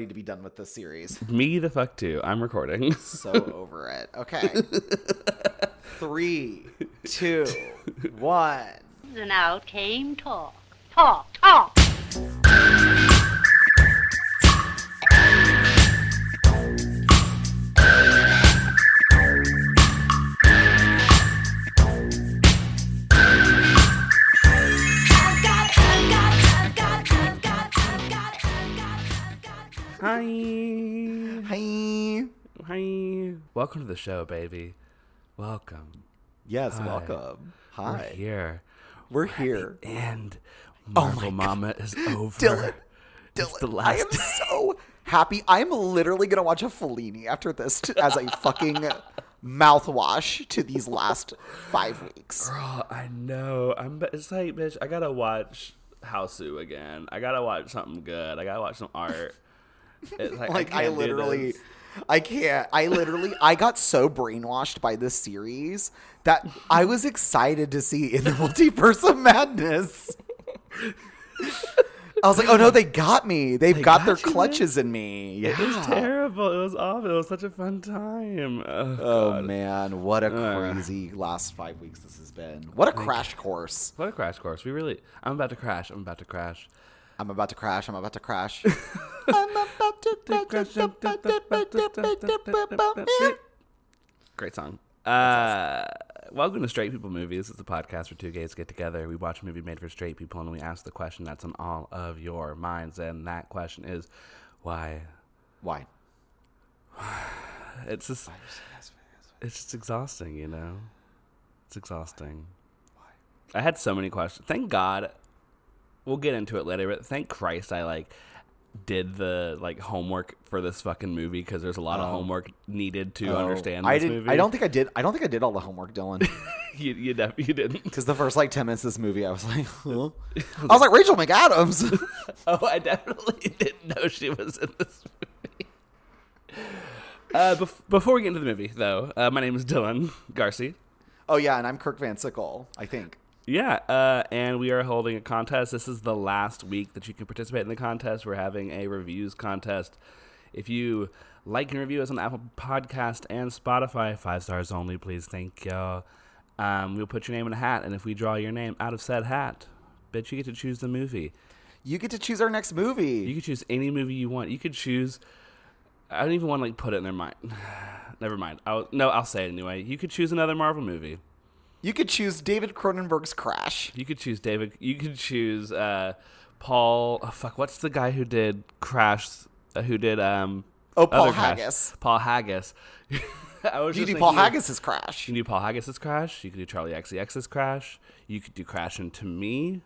ready to be done with this series. Me the fuck too. I'm recording. So over it. Okay. Three, two, one. And out came talk. Talk, talk. Welcome to the show, baby. Welcome. Yes, Hi. welcome. We're Hi. here. We're here. And Oh Marvel my God. Mama is over. Dylan. It's Dylan, I am so happy. I'm literally gonna watch a Fellini after this t- as a fucking mouthwash to these last five weeks. Girl, I know. I'm. It's like, bitch. I gotta watch Hausu again. I gotta watch something good. I gotta watch some art. It's like, Like I, do literally. I can't. I literally, I got so brainwashed by this series that I was excited to see in the multiverse of madness. I was like, oh no, they got me. They've They got, got their you, man? clutches in me. Yeah. It was terrible. It was awful. It was such a fun time. Oh, Oh man, what a crazy last five weeks this has been. What a crash course. What a crash course. We really. I'm about to crash. I'm about to crash. I'm about to crash. I'm about to crash. I'm about to crash. Great song. Uh, welcome to Straight People Movies. It's a podcast where two gays get together. We watch a movie made for straight people, and we ask the question that's on all of your minds. And that question is, why? Why? It's just, it's just exhausting, you know. It's exhausting. Why? I had so many questions. Thank God. We'll get into it later, but thank Christ I like did the like homework for this fucking movie because there's a lot of Oh. homework needed to Oh, understand I movie. I don't think I did. I don't think I did all the homework, Dylan. you you, def- you didn't. Because the first like ten minutes of this movie, I was like, huh? I was like Rachel McAdams. Oh, I definitely didn't know she was in this movie. Uh, bef- before we get into the movie, though, uh, my name is Dylan Garcia. oh yeah, and I'm Kirk Van Sickle. I think. Yeah, uh, and we are holding a contest. This is the last week that you can participate in the contest. We're having a reviews contest. If you like and review us on Apple Podcast and Spotify, five stars only, please. Thank you. Um, we'll put your name in a hat, and if we draw your name out of said hat, bitch, you get to choose the movie. You get to choose our next movie. You could choose any movie you want. You could choose. I don't even want to like put it in their mind. Never mind. I'll, no, I'll say it anyway. You could choose another Marvel movie. You could choose David Cronenberg's Crash. You could choose David. You could choose uh, Paul. Oh, fuck, what's the guy who did Crash? Uh, who did um? Oh, Paul? Haggis. Paul Haggis. I was You do Paul thinking- Haggis' Crash. You can do Paul Haggis' Crash. You could do Charli XCX's Crash. You could do Crash into Me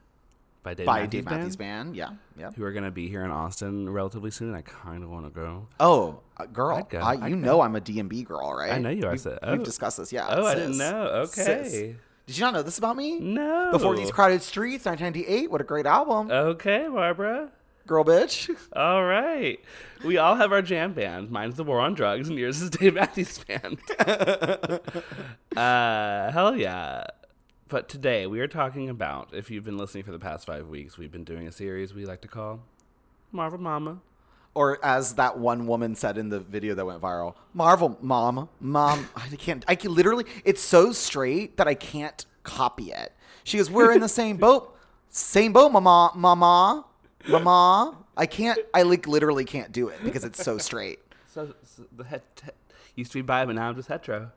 by Dave by Matthews Dave Band, Matthews Band. Yeah, yeah. Who are gonna be here in Austin relatively soon? I kind of want to go. Oh, uh, girl, I'd go. I, I'd you go. know I'm a DMB girl, right? I know you are, We've, sis. we've Oh. discussed this. Yeah. Oh, I didn't know. Sis. Okay. Did you not know this about me? No. Before these crowded streets, 1998. What a great album, Okay, Barbara. girl, bitch. All right. We all have our jam band. Mine's the War on Drugs, and yours is Dave Matthews Band. uh, hell yeah. But today we are talking about, if you've been listening for the past five weeks, we've been doing a series we like to call Marvel Mama. Or as that one woman said in the video that went viral, Marvel, mom, mom. I can't. I can literally. It's so straight that I can't copy it. She goes, "We're in the same boat, same boat, mama, mama, mama." I can't. I like literally can't do it because it's so straight. So, so the het- het- used to be bi, but now I'm just hetero.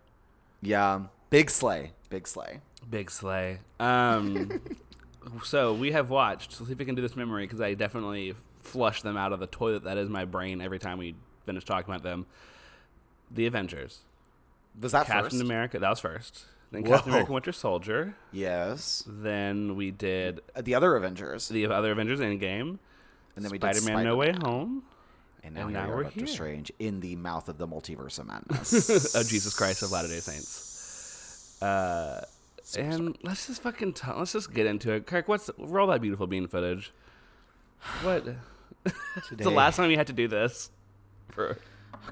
Yeah, big sleigh. big slay. Big sleigh. Um, so we have watched. So see if we can do this memory because I definitely flush them out of the toilet that is my brain every time we finish talking about them. The Avengers, Was that Captain first? America. That was first. Then Captain Whoa. America: Winter Soldier. Yes. Then we did Uh, The other Avengers, the other Avengers Endgame. and then we did Spider-Man: No Way Home. And now, and now we are, we're Doctor here. Strange in the mouth of the multiverse of madness. oh Jesus Christ of Latter Day Saints. Uh, and let's just fucking t- let's just get into it. Kirk, what's roll that beautiful bean footage? What? it's the last time you had to do this for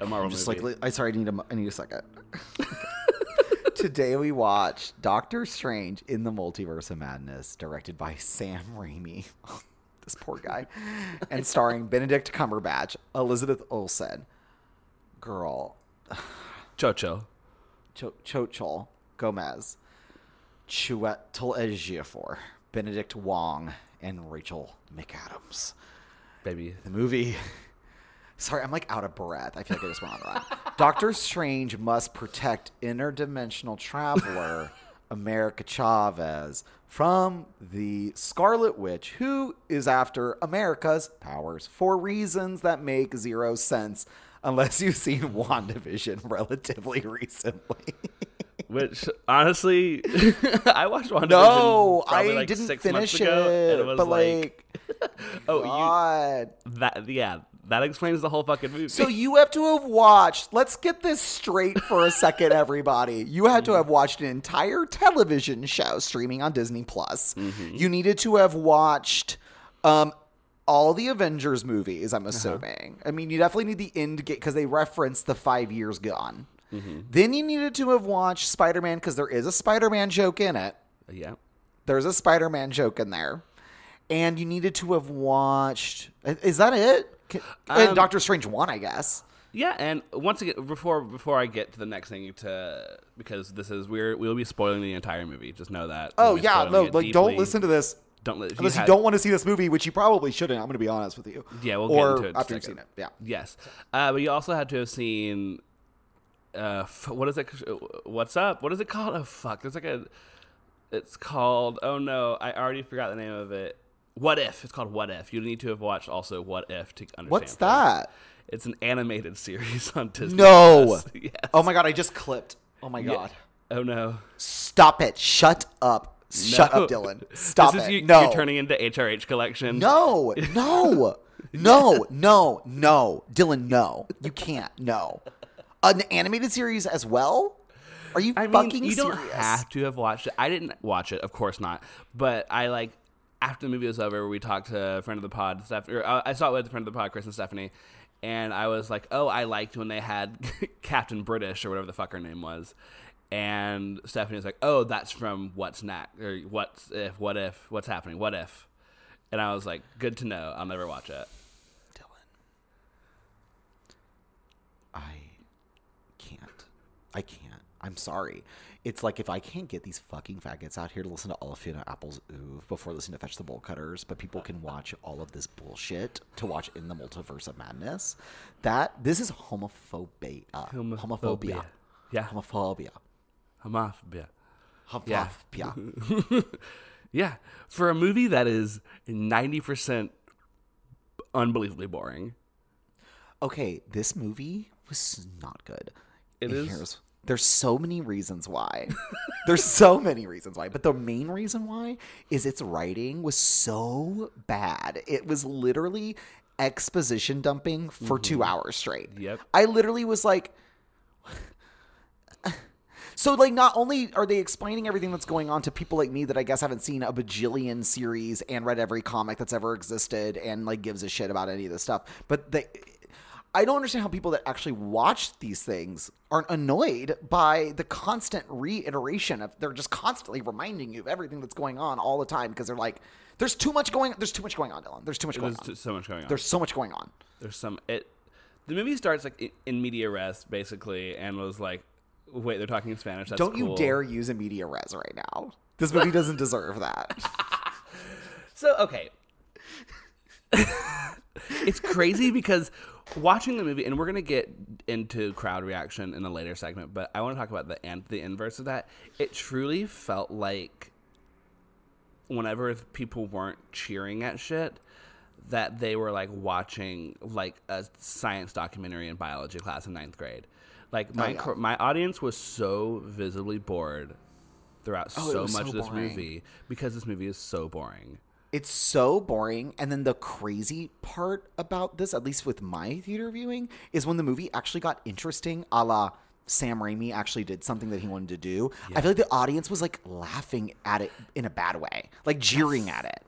a Marvel I'm just movie. like, I sorry, I need a, I need a second. Today we watched Doctor Strange in the Multiverse of Madness, directed by Sam Raimi. this poor guy, and starring Benedict Cumberbatch, Elizabeth Olsen, girl, Chocho. Cho- Xochitl Gomez, Chiwetel Ejiofor, Benedict Wong, and Rachel McAdams. Baby. The movie. Sorry, I'm like out of breath. I feel like I just went on a. Doctor Strange must protect interdimensional traveler America Chavez from the Scarlet Witch, who is after America's powers for reasons that make zero sense unless you've seen WandaVision relatively recently. Which honestly, I watched one. no, I like didn't finish months ago, it. it but like, oh, God. you that yeah, that explains the whole fucking movie. So you have to have watched. Let's get this straight for a second, everybody. You had to mm-hmm. have watched an entire television show streaming on Disney Plus. Mm-hmm. You needed to have watched um, all the Avengers movies. I'm uh-huh. assuming. I mean, you definitely need the end game because they reference the five years gone. Then you needed to have watched Spider Man because there is a Spider Man joke in it. yeah, There's a Spider Man joke in there. And you needed to have watched. Is that it? And Um, Doctor Strange 1, I guess. yeah. And once again, before before I get to the next thing, to because this is we're we'll be spoiling the entire movie. Just know that. Oh yeah, no, like don't listen to this Don't li- unless you, had- don't want to see this movie, which you probably shouldn't. I'm going to be honest with you. Yeah, we'll get into it after you've seen it. Yeah. Yes, uh, but you also had to have seen. Uh, f- what is it? What's up? What is it called? Oh fuck! There's like a. It's called. Oh no! I already forgot the name of it. What if? It's called What If. You need to have watched also What If to understand. What's things. that? It's an animated series on Disney. No. Yes. Oh my god, I just clipped. Oh my Yeah. god. Oh no. Stop it. Shut up. Shut No. up, Dylan. Stop this is it. You, no. You're turning into HRH collection. no. No. No. No. No. Dylan, no. You can't. No. An animated series as well? Are you I mean, fucking you don't have to have watched it. I didn't watch it, of course not. But I like after the movie was over, we talked to a friend of the pod, Steph, or uh, I saw it with a friend of the pod, Chris and Stephanie, and I was like, "Oh, I liked when they had Captain British or whatever the fuck her name was." And Stephanie was like, "Oh, that's from What's Next or What's If? What If? What's Happening? What If?" And I was like, "Good to know. I'll never watch it." Dylan. I. I can't. I'm sorry. It's like if I can't get these fucking faggots out here to listen to all of Fiona Apple's oeuvre before listening to Fetch the Bolt Cutters, but people can watch all of this bullshit to watch in the multiverse of madness. That this is homophobia. Homophobia. Homophobia. Yeah. Homophobia. Homophobia. Yeah. Homophobia. Yeah, for a movie that is ninety percent unbelievably boring. okay, this movie was not good. It And is- Here's, there's so many reasons why. there's so many reasons why, but the main reason why is its writing was so bad. It was literally exposition dumping for two hours straight. Mm-hmm. Yep. I literally was like. So, like, not only are they explaining everything that's going on to people like me that I guess haven't seen a bajillion series and read every comic that's ever existed and like gives a shit about any of this stuff, but they, I don't understand how people that actually watch these things aren't annoyed by the constant reiteration of they're just constantly reminding you of everything that's going on all the time because they're like, there's too much going, there's too much going on, Dylan. There's too much going There's on. just so much going on. There's so much going on. There's some it. The movie starts like in, in media res basically, and was like, "Wait, they're talking in Spanish. That's Don't cool. you dare use a media res right now. This movie doesn't deserve that. So okay, it's crazy because watching the movie, and we're gonna get into crowd reaction in a later segment, but I want to talk about the and the inverse of that. It truly felt like whenever people weren't cheering at shit, that they were like watching like a science documentary in biology class in ninth grade. Like oh, my yeah. cr- my audience was so visibly bored throughout Oh, so much so of this boring. movie because this movie is so boring. It's so boring. And then the crazy part about this, at least with my theater viewing, is when the movie actually got interesting, a la Sam Raimi actually did something that he wanted to do. I feel like the audience was like laughing at it in a bad way, like jeering at it.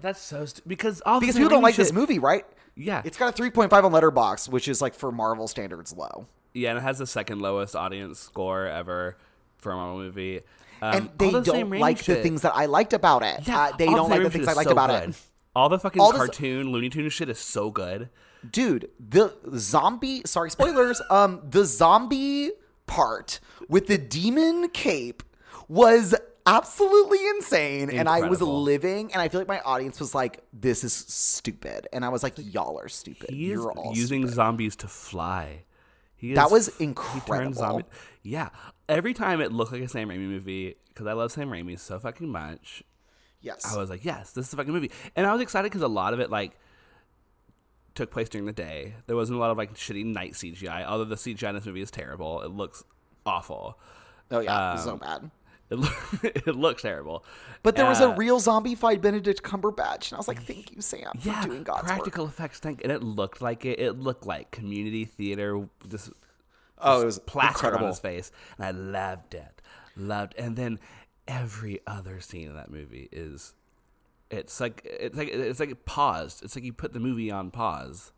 That's so st- because all Because people don't like this movie, right? Yeah, It's got a 3.5 on Letterboxd, which is like for Marvel standards low. yeah, and it has the second lowest audience score ever for a Marvel movie. Um, and they the don't like the things that I liked about it. Yeah, uh, they don't the like the things I liked so about good. it. All the fucking All this- cartoon Looney Tunes shit is so good. dude the zombie sorry spoilers um the zombie part with the demon cape was absolutely insane and i was living and i feel like my audience was like this is stupid and i was like y'all are stupid He is you're all using stupid. zombies to fly. He That was incredible. Yeah, every time it looked like a Sam Raimi movie because I love Sam Raimi so fucking much. yes I was like, yes, this is a fucking movie, and I was excited because a lot of it like took place during the day. There wasn't a lot of like shitty night CGI. Although the CGI in this movie is terrible, it looks awful. oh yeah was so um, bad It, lo- it looks terrible. but there was a Uh, real zombie fight benedict cumberbatch and i was like thank you sam for doing god's practical work effects. Thank, and it looked like it. It looked like community theater. Just oh it was plaster incredible on his face, and I loved it. Loved, and then every other scene in that movie is, it's like it's like it's like paused. It's like you put the movie on pause.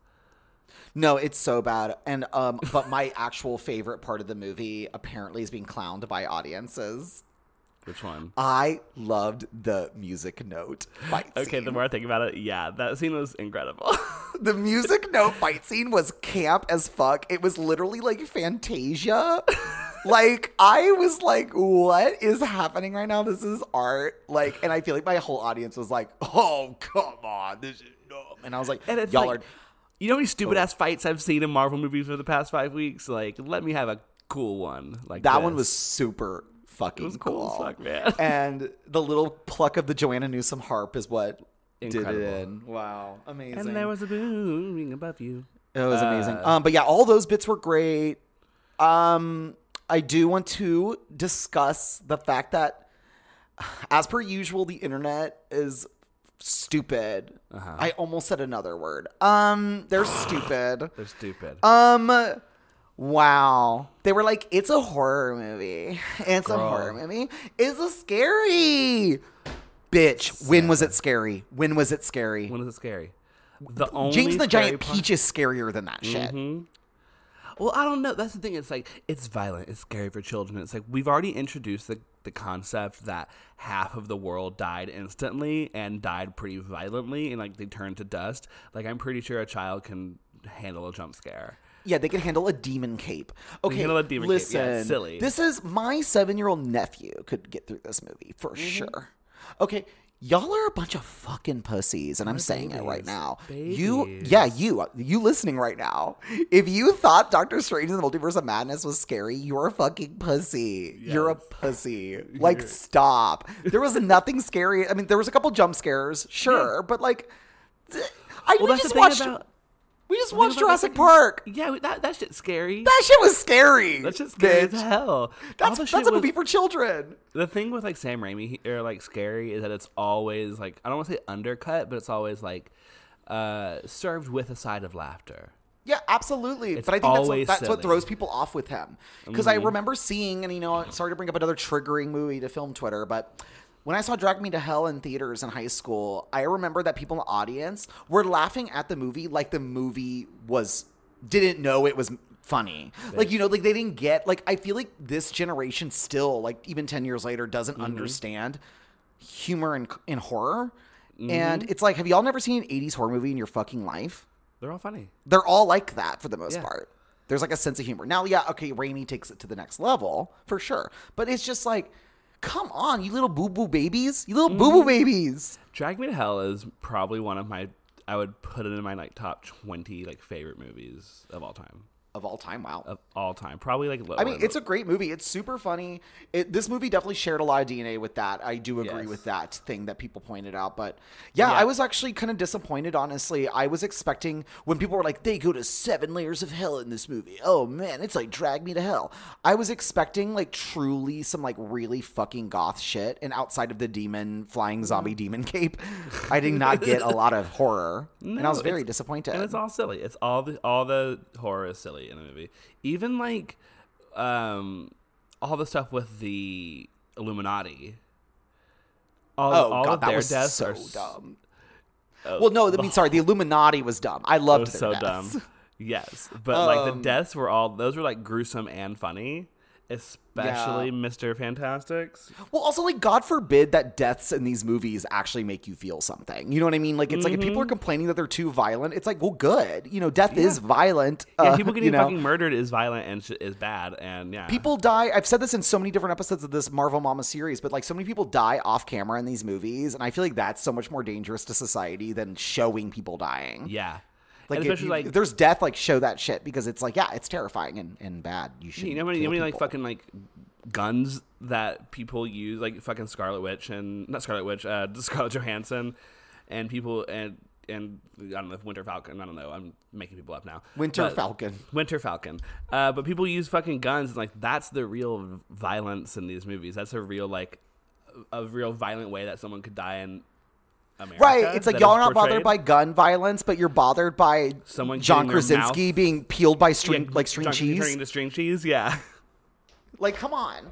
No, it's so bad. And um but my actual favorite part of the movie apparently is being clowned by audiences. Which one? I loved the music note fight Okay, scene. the more I think about it, yeah, that scene was incredible. the music note fight scene was camp as fuck. It was literally like Fantasia. like I was like, what is happening right now? This is art. Like, and I feel like my whole audience was like, oh come on, this is dumb. And I was like, and it's y'all like, are you know how many stupid ass fights I've seen in Marvel movies for the past five weeks? Like, let me have a cool one. Like that one was super fucking was cool cool. fuck, man. and the little pluck of the Joanna Newsom harp is what did it in. Wow, amazing. And there was a booming above you. it was amazing. uh, Um, but yeah, all those bits were great. Um, I do want to discuss the fact that, as per usual, the internet is stupid. Uh-huh. I almost said another word. Um, they're stupid. They're stupid. Um, wow. They were like, it's a horror movie. It's a horror movie. It's a scary. Bitch, when was it scary? When was it scary? When was it scary? The only James the Giant part- Peach is scarier than that shit. Mm-hmm. Well, I don't know. That's the thing. It's like it's violent. It's scary for children. It's like we've already introduced the the concept that half of the world died instantly and died pretty violently, and like they turned to dust. Like I'm pretty sure a child can handle a jump scare. Yeah, they can handle a demon cape. Okay, handle a demon cape. listen, Yeah, silly. This is my seven-year-old nephew could get through this movie for Mm-hmm. sure. Okay, y'all are a bunch of fucking pussies, and I'm saying it right now. You, Babies. yeah, you, you listening right now. If you thought Doctor Strange in the Multiverse of Madness was scary, you're a fucking pussy. You're a Yes. pussy. Like, stop. There was nothing scary. I mean, there was a couple jump scares, sure, but like, th- I we that's just thing watched. about we just watched Jurassic fucking- Park. yeah, that that shit's scary. That shit was scary. That shit's scary bitch. as hell. That's, that's shit a was- movie for children. The thing with like Sam Raimi or like scary is that it's always like I don't want to say undercut, but it's always like uh served with a side of laughter. Yeah, absolutely. It's but I think that's what, that's what. Mm-hmm. throws people off with him. Because I remember seeing, and you know, sorry to bring up another triggering movie to film Twitter, but when I saw Drag Me to Hell in theaters in high school, I remember that people in the audience were laughing at the movie like the movie was didn't know it was funny. Like you know, like they didn't get like I feel like this generation still like even 10 years later doesn't Mm-hmm. understand humor in in horror. Mm-hmm. And it's like, have y'all never seen an 80s horror movie in your fucking life? They're all funny. they're all like that for the most Yeah. part. There's like a sense of humor. Now, yeah, okay, Raimi takes it to the next level for sure, but it's just like, come on, you little boo boo babies, you little boo Mm-hmm. boo babies. Drag Me to Hell is probably one of my I would put it in my like top twenty like favorite movies of all time. Of all time, wow. Of all time. Probably like lower I mean, it's a great movie. It's super funny. It, this movie definitely shared a lot of DNA with that. I do agree Yes. with that thing that people pointed out. But yeah, Yeah. I was actually kind of disappointed, honestly. I was expecting when people were like, they go to seven layers of hell in this movie. Oh man, it's like drag me to hell. I was expecting like truly some like really fucking goth shit. And outside of the demon, flying mm-hmm. zombie demon cape, I did not get a lot of horror. and I was very disappointed. and it's all silly. It's all the all the horror is silly in the movie. Even like um all the stuff with the Illuminati. All, Oh all god, of that was so are dumb. uh, well, no, I mean, sorry, the Illuminati was dumb. I It loved was their so deaths. dumb. Yes, but like the Um, deaths were all those were like gruesome and funny. Especially Mr. Fantastics. Well, also, like, God forbid that deaths in these movies actually make you feel something. You know what I mean? Like, it's like if Mm-hmm. people are complaining that they're too violent, it's like, well, good. You know, death is violent. Yeah, uh, people getting you know? fucking murdered is violent and sh- is bad, and yeah, People die. I've said this in so many different episodes of this Marvel Mama series, but like so many people die off camera in these movies, and I feel like that's so much more dangerous to society than showing people dying. yeah, Like, and if, especially you- like if there's death, like show that shit because it's like, yeah, it's terrifying and, and bad. You should. you know how many, you know many like fucking like guns that people use, like fucking Scarlet Witch and not Scarlet Witch, uh, Scarlett Johansson, and people and and I don't know if Winter Falcon. I don't know. I'm making people up now. Winter But- Falcon. Winter Falcon. Uh, but people use fucking guns, and like that's the real violence in these movies. That's a real like a real violent way that someone could die in America. Right, it's like y'all are not bothered by gun violence, but you're bothered by Someone John Krasinski being peeled by string Yeah, like string John cheese. turning into string cheese. Yeah. Like, come on.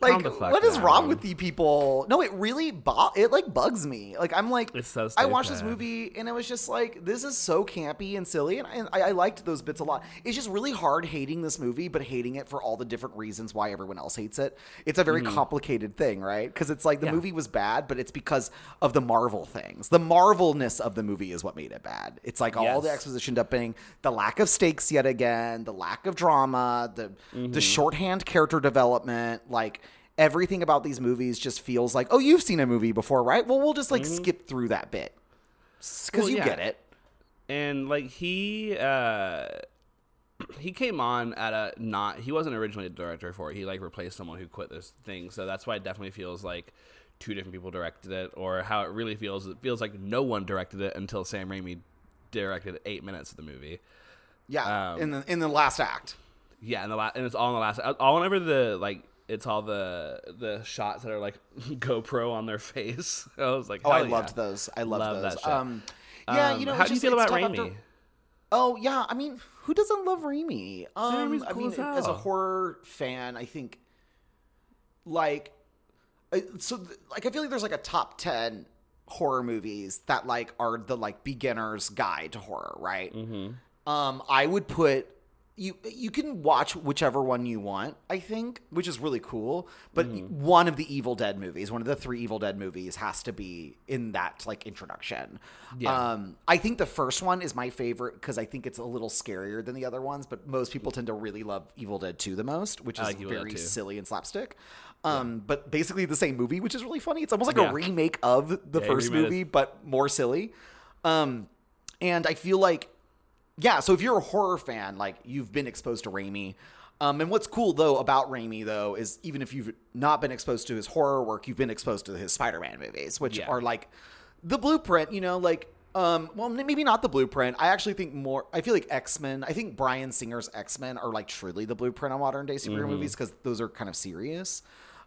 Like, the what is wrong with you people? No, it really bo- it like bugs me. Like, I'm like, so I watched this movie and it was just like, this is so campy and silly, and I, I, liked those bits a lot. It's just really hard hating this movie, but hating it for all the different reasons why everyone else hates it. It's a very complicated thing, right? Because it's like the Mm-hmm. Yeah. movie was bad, but it's because of the Marvel things. The Marvelness of the movie is what made it bad. It's like all the exposition dumping, the lack of stakes yet again, the lack of drama, the Mm-hmm. the shorthand character development, like everything about these movies just feels like, oh, you've seen a movie before, right? Well, we'll just like skip through that bit because Mm-hmm. Well, you yeah. get it. and like he uh he came on at a not he wasn't originally a director for it he like replaced someone who quit this thing so that's why it definitely feels like two different people directed it or how it really feels it feels like no one directed it until sam raimi directed eight minutes of the movie Yeah, Um, in the in the last act. yeah and the la- and it's all in the last all whenever the like it's all the the shots that are like GoPro on their face. I was like, Oh, I yeah. loved those. I loved Love those. that. Um, yeah, Um, you know, how do you feel about tough after- Raimi? Oh yeah, I mean, who doesn't love Raimi? Um, Raimi's I mean, as as a horror fan, I think, like, so like I feel like there's like a top ten horror movies that like are the like beginner's guide to horror, right? Mm-hmm. Um, I would put you you can watch whichever one you want, I think, which is really cool. But Mm-hmm. one of the Evil Dead movies, one of the three Evil Dead movies, has to be in that like introduction. Yeah. Um, I think the first one is my favorite because I think it's a little scarier than the other ones. But most people tend to really love Evil Dead 2 the most, which is very silly and slapstick. Um, but basically the same movie, which is really funny. It's almost like Yeah. a remake of the Yeah, first it. movie, but more silly. Um, and I feel like yeah, so if you're a horror fan, like you've been exposed to Raimi. Um, and what's cool though about Raimi though is even if you've not been exposed to his horror work, you've been exposed to his Spider-Man movies, which Yeah. are like the blueprint. You know, like um, well, maybe not the blueprint. I actually think more. I feel like X Men. I think Bryan Singer's X Men are like truly the blueprint on modern day superhero Mm-hmm. movies because those are kind of serious.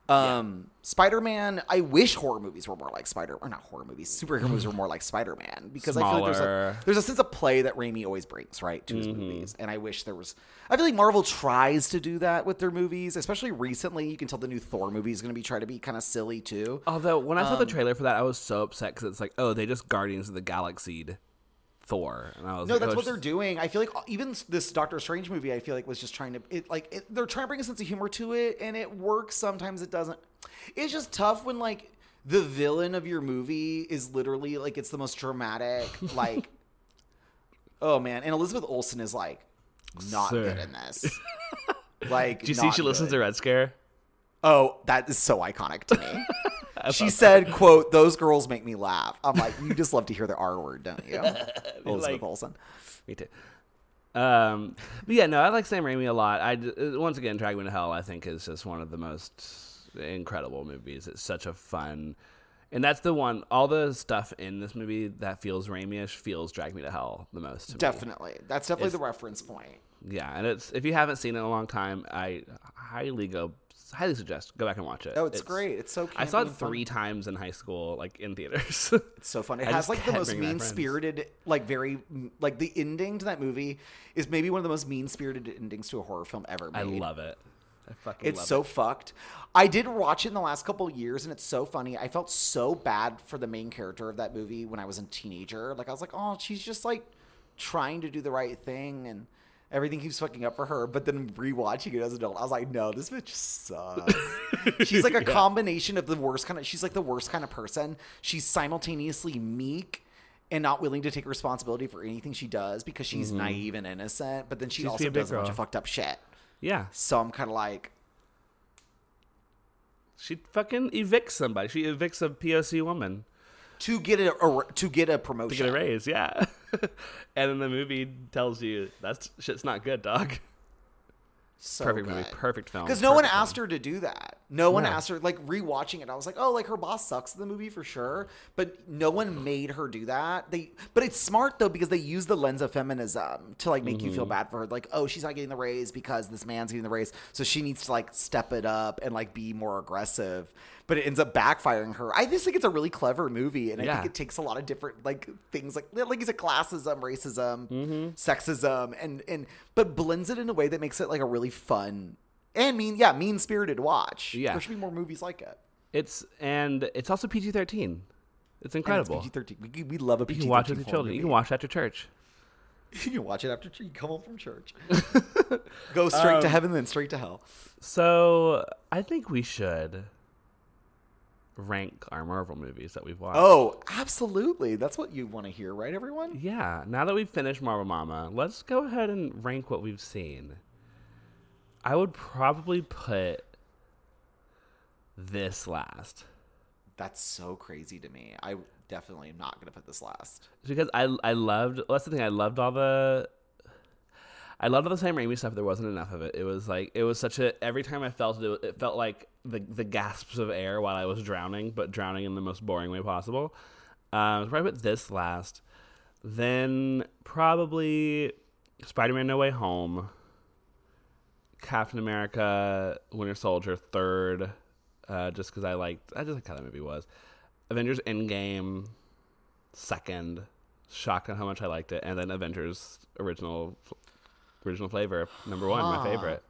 Um, Spider Man. I wish horror movies were more like Spider, or not horror movies. Superhero movies were more like Spider Man because I feel like there's Smaller. a there's a sense of play that Raimi always brings right to his Mm-hmm. movies, and I wish there was. I feel like Marvel tries to do that with their movies, especially recently. You can tell the new Thor movie is going to be try to be kind of silly too. Although when I saw Um, the trailer for that, I was so upset because it's like, oh, they just Guardians of the Galaxy Thor, and I was No, like, that's oh, what they're doing. I feel like even this Doctor Strange movie, I feel like was just trying to it like it, they're trying to bring a sense of humor to it, and it works. Sometimes it doesn't. It's just tough when like the villain of your movie is literally like it's the most dramatic like. oh man, and Elizabeth Olsen is like not Sir. good in this. Like, Did you see she listens to Red Scare? Oh, that is so iconic to me. she said, "quote Those girls make me laugh." I'm like, you just love to hear the R word, don't you? Elizabeth Like- Olsen. Me too. Um, but yeah, no, I like Sam Raimi a lot. I uh, once again, Drag Me to Hell, I think is just one of the most incredible movies. It's such a fun, and that's the one. All the stuff in this movie that feels Raimi-ish feels Drag Me to Hell the most. To me. Definitely, that's definitely It's- the reference point. Yeah, and it's if you haven't seen it in a long time, I highly go, highly suggest go back and watch it. Oh, it's, great. It's so. I saw it and fun. three times in high school, like in theaters. It's so fun. It I has like the most mean spirited, like very like the ending to that movie is maybe one of the most mean spirited endings to a horror film ever made. I love it. I fucking It's so it. fucked. I did watch it in the last couple of years, and it's so funny. I felt so bad for the main character of that movie when I was a teenager. Like I was like, oh, she's just like trying to do the right thing, and Everything keeps fucking up for her, but then rewatching it as an adult, I was like, no, this bitch sucks. she's like a combination of the worst kind of. She's like the worst kind of person. She's simultaneously meek and not willing to take responsibility for anything she does because she's mm-hmm. naive and innocent. But then she She's also be a big does a bunch of fucked up shit. Yeah, So I'm kind of like, she fucking evicts somebody. She evicts a POC woman to get a, a to get a promotion. to get a raise. Yeah, and then the movie tells you that's shit's not good, dog. So perfect movie, perfect film. Because no one film. asked her to do that. No one No. asked her. Like rewatching it, I was like, oh, like her boss sucks in the movie for sure. But no one made her do that. They, but it's smart though because they use the lens of feminism to like make you Mm-hmm. feel bad for her. Like, oh, she's not getting the raise because this man's getting the raise, so she needs to like step it up and like be more aggressive. But it ends up backfiring her. I just think it's a really clever movie, and I Yeah. think it takes a lot of different like things, like like you said, classism, racism, Mm-hmm. sexism, and and but blends it in a way that makes it like a really fun and mean, yeah, mean spirited watch. Yeah. there should be more movies like it. It's and it's also PG thirteen. It's incredible. PG-13. We, we love a PG-13 You can watch it with children. You can watch it after church. You can watch it after you come home from church. Go straight Um, to heaven, then straight to hell. So I think we should rank our Marvel movies that we've watched. Oh, absolutely. That's what you want to hear, right, everyone? Yeah, now that we've finished Marvel Mama, let's go ahead and rank what we've seen. I would probably put this last That's so crazy to me. I definitely am not going to put this last. Because I I loved. well, That's the thing. I loved all the. I loved all the Sam Raimi stuff. There wasn't enough of it. It was like it was such a. Every time I felt it, it felt like the the gasps of air while I was drowning, but drowning in the most boring way possible. Um, so probably put this last. Then probably Spider-Man: No Way Home. Captain America: Winter Soldier third, uh, just because I liked. I just like how that movie was. Avengers Endgame second. Shocked on how much I liked it, and then Avengers original original flavor number one, my favorite.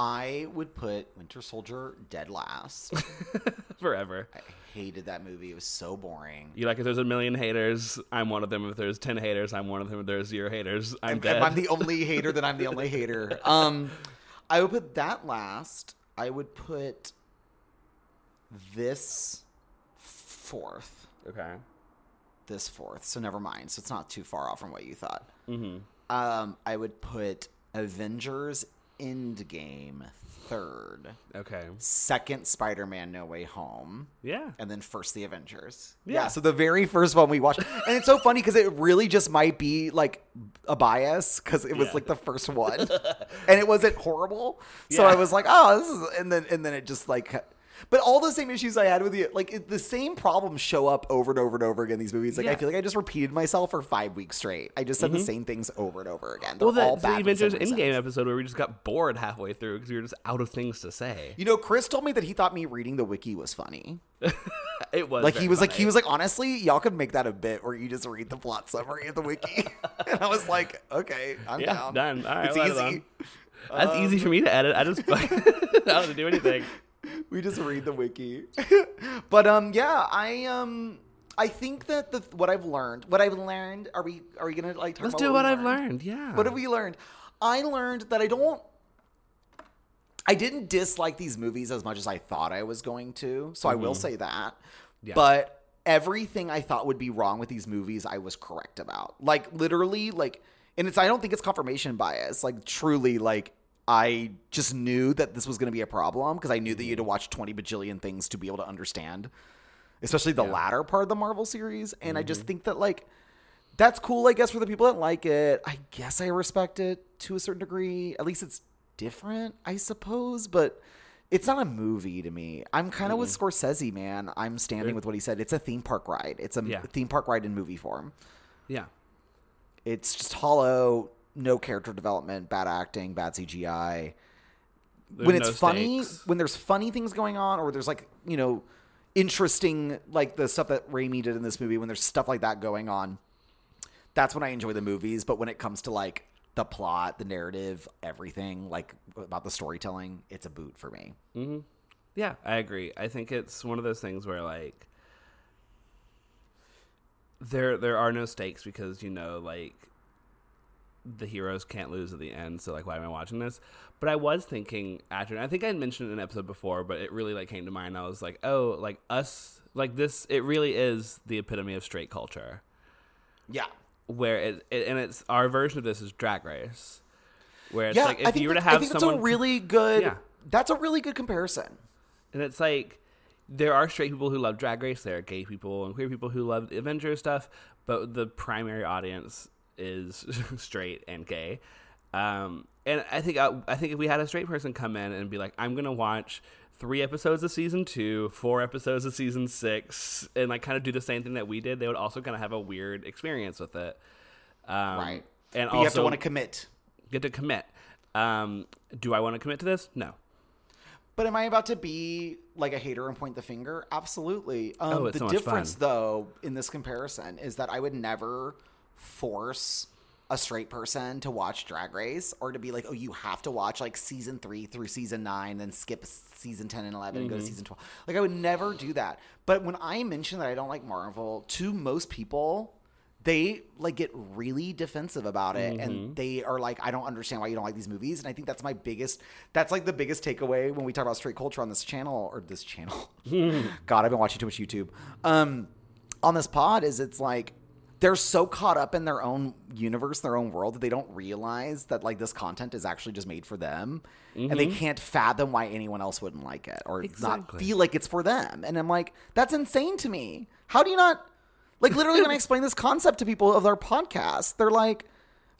I would put Winter Soldier dead last. Forever. I hated that movie. It was so boring. You like if there's a million haters, I'm one of them. If there's ten haters, I'm one of them. If there's zero haters, I'm If dead. I'm the only hater, then I'm the only hater. Um, I would put that last. I would put this fourth. okay. This fourth. So never mind. So it's not too far off from what you thought. Mm-hmm. Um, I would put Avengers Endgame third. Okay. Second, Spider Man No Way Home. Yeah. and then first the Avengers. Yeah. Yeah. so the very first one we watched, and it's so funny because it really just might be like a bias because it was Yeah. like the first one, and it wasn't horrible. So Yeah. I was like, oh, this is, and then and then it just like. But all the same issues I had with the like it, the same problems show up over and over and over again. in These movies, like I feel like I just repeated myself for five weeks straight. I just said the mm-hmm. same things over and over again. They're Well, the, all the Avengers Endgame episode where we just got bored halfway through because we were just out of things to say. You know, Chris told me that he thought me reading the wiki was funny. It was Like he was like he was like honestly, y'all could make that a bit where you just read the plot summary of the wiki. and I was like, okay, I'm Yeah, down. done. All right, it's we'll easy. That's easy um, for me to edit. I just I don't have to do anything. We just read the wiki. but um, yeah, I um, I think that the what I've learned, what I've learned, are we are we gonna like talk Let's about do what we I've learned. Yeah. What have we learned? I learned that I don't. I didn't dislike these movies as much as I thought I was going to, so I will say that. Mm-hmm. Yeah. But everything I thought would be wrong with these movies, I was correct about. Like literally, like, and it's I don't think it's confirmation bias. Like truly, like I just knew that this was going to be a problem because I knew that you had to watch twenty bajillion things to be able to understand, especially the latter part of the Marvel series. And I Mm-hmm. just think that like that's cool, I guess, for the people that like it. I guess I respect it to a certain degree. At least it's different, I suppose, but it's not a movie to me. I'm kind of with Scorsese, man. I'm standing with what he said. It's a theme park ride. It's a Yeah. theme park ride in movie form. Yeah. It's just hollow, no character development, bad acting, bad CGI. when it's no funny, stakes. when there's funny things going on, or there's like you know, interesting like the stuff that Raimi did in this movie. When there's stuff like that going on, that's when I enjoy the movies. But when it comes to like the plot, the narrative, everything like about the storytelling, it's a boot for me. Mm-hmm. Yeah, I agree. I think it's one of those things where like there there are no stakes because you know like the heroes can't lose at the end, so like why am I watching this? But I was thinking after, I think I mentioned an episode before, but it really like came to mind. I was like, oh, like us, like this. It really is the epitome of straight culture, Yeah. where it, it and it's our version of this is Drag Race, where it's yeah, like if you were to that- I have think someone that's a really good. Yeah. That's a really good comparison. And it's like there are straight people who love Drag Race, there are gay people and queer people who love the Avengers stuff, but the primary audience is straight and gay. Um, and I think I, I think if we had a straight person come in and be like, "I'm gonna watch three episodes of season two, four episodes of season six, and like kind of do the same thing that we did," they would also kind of have a weird experience with it. Um, Right. And But also you have to want to commit. get to commit. Um, do I want to commit to this? No. But am I about to be like a hater and point the finger? Absolutely. Um, Oh, it's the so much difference, fun. though, in this comparison is that I would never force a straight person to watch Drag Race or to be like, oh, you have to watch like season three through season nine, then skip season 10 and 11 and Mm-hmm. go to season 12. Like, I would never do that. But when I mention that I don't like Marvel, to most people, they like get really defensive about it Mm-hmm. and they are like i don't understand why you don't like these movies and i think that's my biggest that's like the biggest takeaway when we talk about straight culture on this channel or this channel god i've been watching too much youtube um on this pod is it's like they're so caught up in their own universe their own world that they don't realize that like this content is actually just made for them and they mm-hmm. can't fathom why anyone else wouldn't like it or not feel like it's for them. And i'm like that's insane to me. How do you not like literally when I explain this concept to people of our podcast, they're like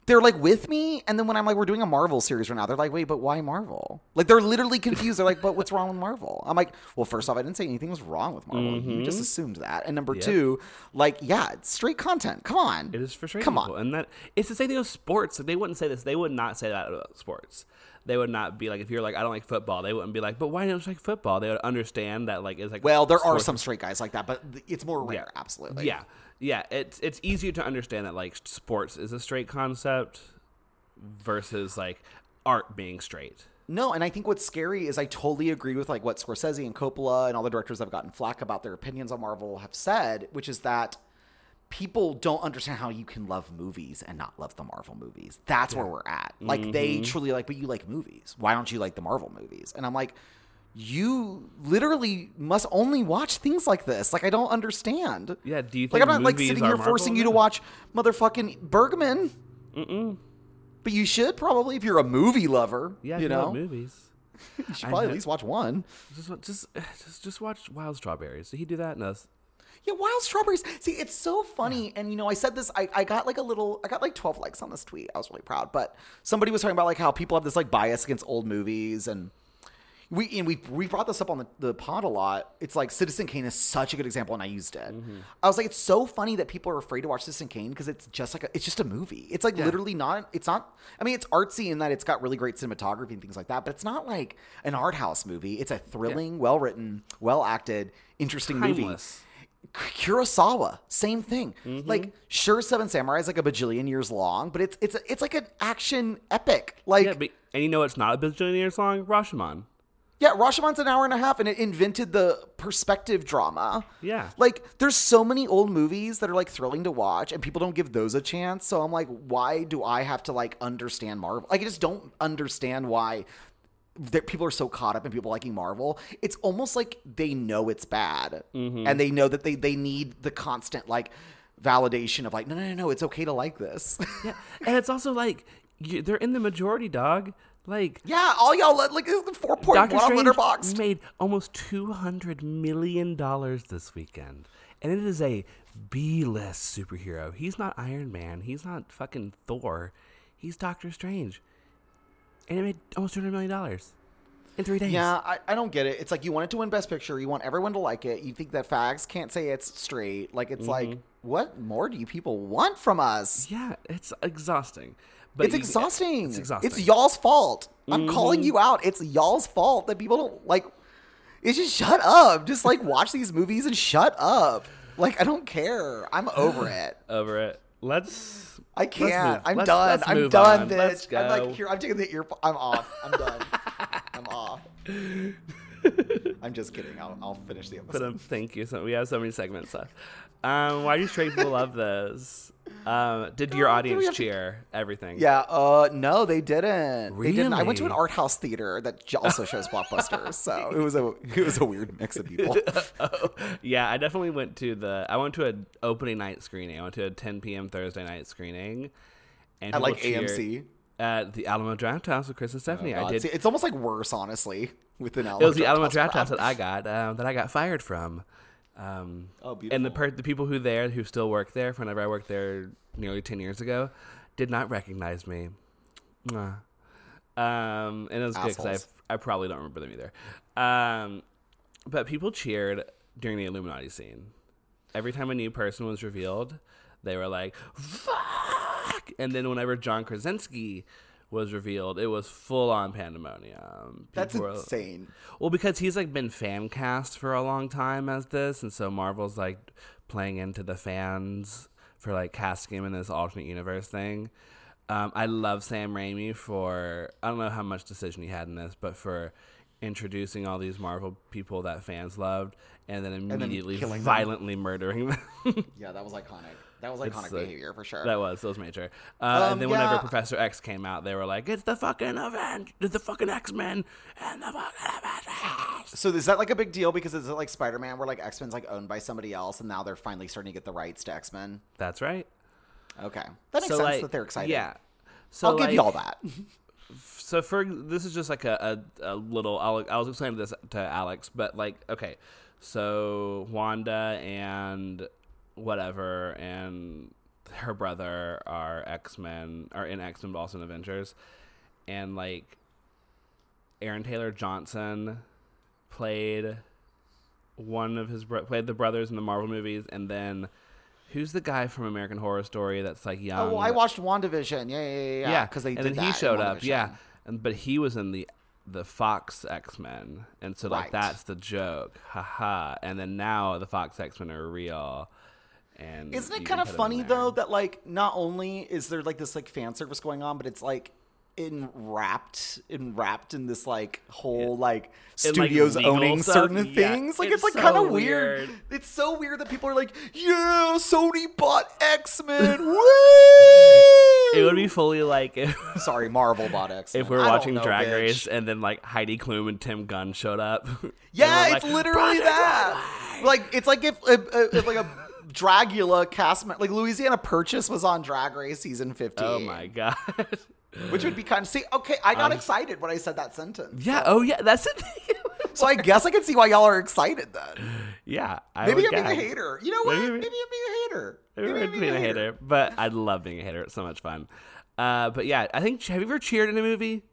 they're like with me and then when I'm like we're doing a Marvel series right now, they're like, "Wait, but why Marvel?" Like they're literally confused. They're like, "But what's wrong with Marvel?" I'm like, "Well, first off, I didn't say anything was wrong with Marvel. You just mm-hmm. assumed that." And number Yep. 2, like, yeah, it's straight content. Come on. It is for straight Come people, on. and that it's the same thing with sports. Like, they wouldn't say this. They would not say that about sports. They would not be like, if you're like, I don't like football. They wouldn't be like, but why don't you like football? They would understand that like it's like Well, there are some straight guys like that, but it's more rare, absolutely. Yeah, yeah. It's it's easier to understand that like sports is a straight concept versus like art being straight. No, and I think what's scary is I totally agree with like what Scorsese and Coppola and all the directors that have gotten flack about their opinions on Marvel have said, which is that people don't understand how you can love movies and not love the Marvel movies. That's where we're at. Like they Mm-hmm. truly like, but you like movies. Why don't you like the Marvel movies? And I'm like, you literally must only watch things like this. Like I don't understand. Yeah. Do you Like I'm not like sitting here forcing you to watch motherfucking Bergman. Mm-mm. But you should probably if you're a movie lover. Yeah, you know, movies. you should probably at least watch one. Just just just just watch Wild Strawberries. Did he do that? No. Yeah, wild strawberries. See, it's so funny. And you know, I said this. I, I got like a little. I got like twelve likes on this tweet. I was really proud. But somebody was talking about like how people have this like bias against old movies, and we and we we brought this up on the, the pod a lot. It's like Citizen Kane is such a good example, and I used it. I was like, it's so funny that people are afraid to watch Citizen Kane because it's just like a, it's just a movie. It's like literally not. It's not. I mean, it's artsy in that it's got really great cinematography and things like that, but it's not like an art house movie. It's a thrilling, well written, well acted, interesting movie. Timeless. Kurosawa, same thing. Mm-hmm. Like, sure, Seven Samurai is like a bajillion years long, but it's it's it's like an action epic. Like, Yeah, yeah, but, and you know it's not a bajillion years long? Rashomon. Rashomon's an hour and a half, and it invented the perspective drama. Yeah. like there's so many old movies that are like thrilling to watch, and people don't give those a chance. So I'm like, why do I have to like understand Marvel? Like, I just don't understand why. That people are so caught up in people liking Marvel. It's almost like they know it's bad, Mm-hmm. and they know that they they need the constant like validation of like, no, no, no, no, it's okay to like this. Yeah, and it's also like you, they're in the majority, dog. Like yeah, all y'all let like it's the four point one Letterboxd. made almost two hundred million dollars this weekend, and it is a B-list superhero. He's not Iron Man. He's not fucking Thor. He's Doctor Strange, and it made almost two hundred million dollars in three days. Yeah, I, I don't get it. It's like you want it to win Best Picture. You want everyone to like it. You think that fags can't say it's straight. Like it's like, Mm-hmm. what more do you people want from us? yeah, it's exhausting. But it's you- exhausting. It's exhausting. It's y'all's fault. I'm calling Mm-hmm. you out. It's y'all's fault that people don't like. It's just shut up. Just like watch these movies and shut up. Like I don't care. I'm over it. over it. Let's. I let's can't. move- I'm let's- done. let's I'm done, on. bitch. Let's I'm like here. I'm taking the ear. I'm off. I'm done. I'm off. I'm just kidding. I'll, I'll finish the episode. But um, thank you. So we have so many segments left. Um, why do straight people love this? Um, did your audience have to- cheer everything? Yeah, uh, no, they didn't. They didn't. I went to an art house theater that also shows blockbusters, so it was a it was a weird mix of people. yeah, I definitely went to the. I went to an opening night screening. I went to a 10 p.m. Thursday night screening, and people like cheered AMC. At the Alamo Drafthouse with Chris and Stephanie. I did. see, it's almost like worse, honestly. With an it was the Alamo Draft. House that I got um, that I got fired from. Um, Oh, And the per- the people who there who still work there, from whenever I worked there nearly ten years ago, did not recognize me. Mwah. Um, and it was good because I I probably don't remember them either. Um, but people cheered during the Illuminati scene. Every time a new person was revealed, they were like "fuck," and then whenever John Krasinski was revealed, it was full on pandemonium. That's People were- insane. well, because he's like been fan cast for a long time as this, and so Marvel's like playing into the fans for like casting him in this alternate universe thing. Um, I love Sam Raimi for I don't know how much decision he had in this, but for introducing all these Marvel people that fans loved, and then then immediately killing them. violently murdering them. Yeah, that was iconic. That was It's iconic like- behavior for sure. That was that was major. Uh, Um, and then whenever. Professor X came out, they were like, "It's the fucking Avengers, it's the fucking X Men, and the fucking Avengers." So is that like a big deal because is it like Spider Man where like X Men's like owned by somebody else and now they're finally starting to get the rights to X Men? That's right. Okay, that makes so sense like, that they're excited. Yeah. So I'll give you all that. So for this is just like a, a, a little. I'll, I was explaining this to Alex, but like okay, so Wanda and whatever and her brother are X Men are in X Men, but also in Avengers, and like Aaron Taylor Johnson played one of his bro- played the brothers in the Marvel movies, and then. Who's the guy from American Horror Story that's like young? Oh, well, I watched WandaVision. Yeah, yeah, yeah, yeah. Because they and then he showed up. Yeah, and but he was in the the Fox X Men, and so like Right. that's the joke, haha. And then now the Fox X Men are real. And Isn't it kind of funny though that like not only is there like this like fan service going on, but it's like enwrapped enwrapped in this like whole like in, like, studios legal owning stuff? certain Yeah, things. Like it's it's, like so kind of weird. weird. It's so weird that people are like, yeah, Sony bought X Men. It would be fully like if, Sorry, Marvel bought X Men. if we're watching Drag Race and then like Heidi Klum and Tim Gunn showed up. Yeah, it's like, literally that. Like it's like if, if, if like a Dragula cast like Louisiana Purchase was on Drag Race season 15. Oh my god. Which would be kind of see. Okay, I got excited when I said that sentence. yeah. Oh yeah. That's it. So I guess I can see why y'all are excited then. yeah. I Maybe I'm being a hater. You know what? Maybe- Maybe, I'm being a hater. Maybe Maybe I'm being a hater, but I love being a hater. It's so much fun. Uh, but yeah, I think have you ever cheered in a movie?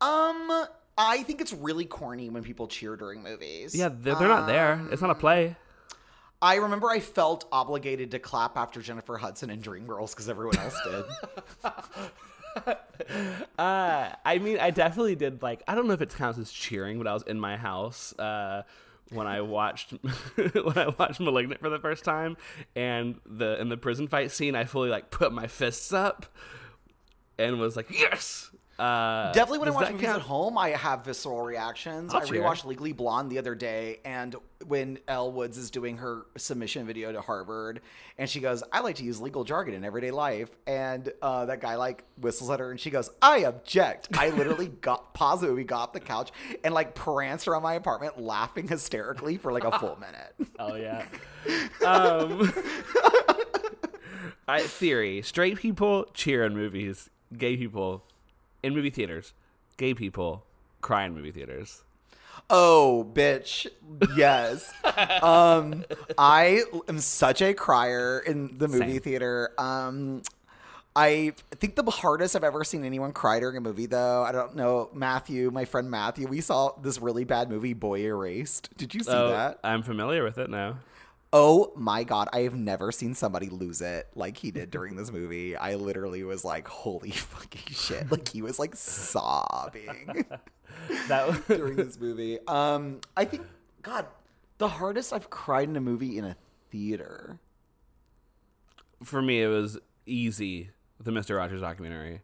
Um, I think it's really corny when people cheer during movies. Yeah, they're, they're not there. It's not a play. I remember I felt obligated to clap after Jennifer Hudson and Dreamgirls because everyone else did. Uh, I mean, I definitely did. Like, I don't know if it counts as cheering, but I was in my house uh, when I watched when I watched *Malignant* for the first time, and the in the prison fight scene, I fully like put my fists up and was like, "Yes!" Uh, Definitely when I watch movies count? at home, I have visceral reactions. I'll I cheer. rewatched Legally Blonde the other day, and when Elle Woods is doing her submission video to Harvard, and she goes, "I like to use legal jargon in everyday life," and uh, that guy like whistles at her, and she goes, "I object." I literally got paused the movie, got off the couch, and like pranced around my apartment, laughing hysterically for like a full minute. Oh yeah. um, I, theory: straight people cheer in movies. Gay people in movie theaters. Gay people cry in movie theaters. Oh, bitch. Yes. um, I am such a crier in the movie Same. theater. Um, I think the hardest I've ever seen anyone cry during a movie, though, I don't know, Matthew, my friend Matthew, we saw this really bad movie, Boy Erased. Did you see Oh, that? I'm familiar with it now. Oh my God. I have never seen somebody lose it like he did during this movie. I literally was like, holy fucking shit. Like he was like sobbing. That was... during this movie. Um, I think God, the hardest I've cried in a movie in a theater. for me, it was easy. The Mister Rogers documentary.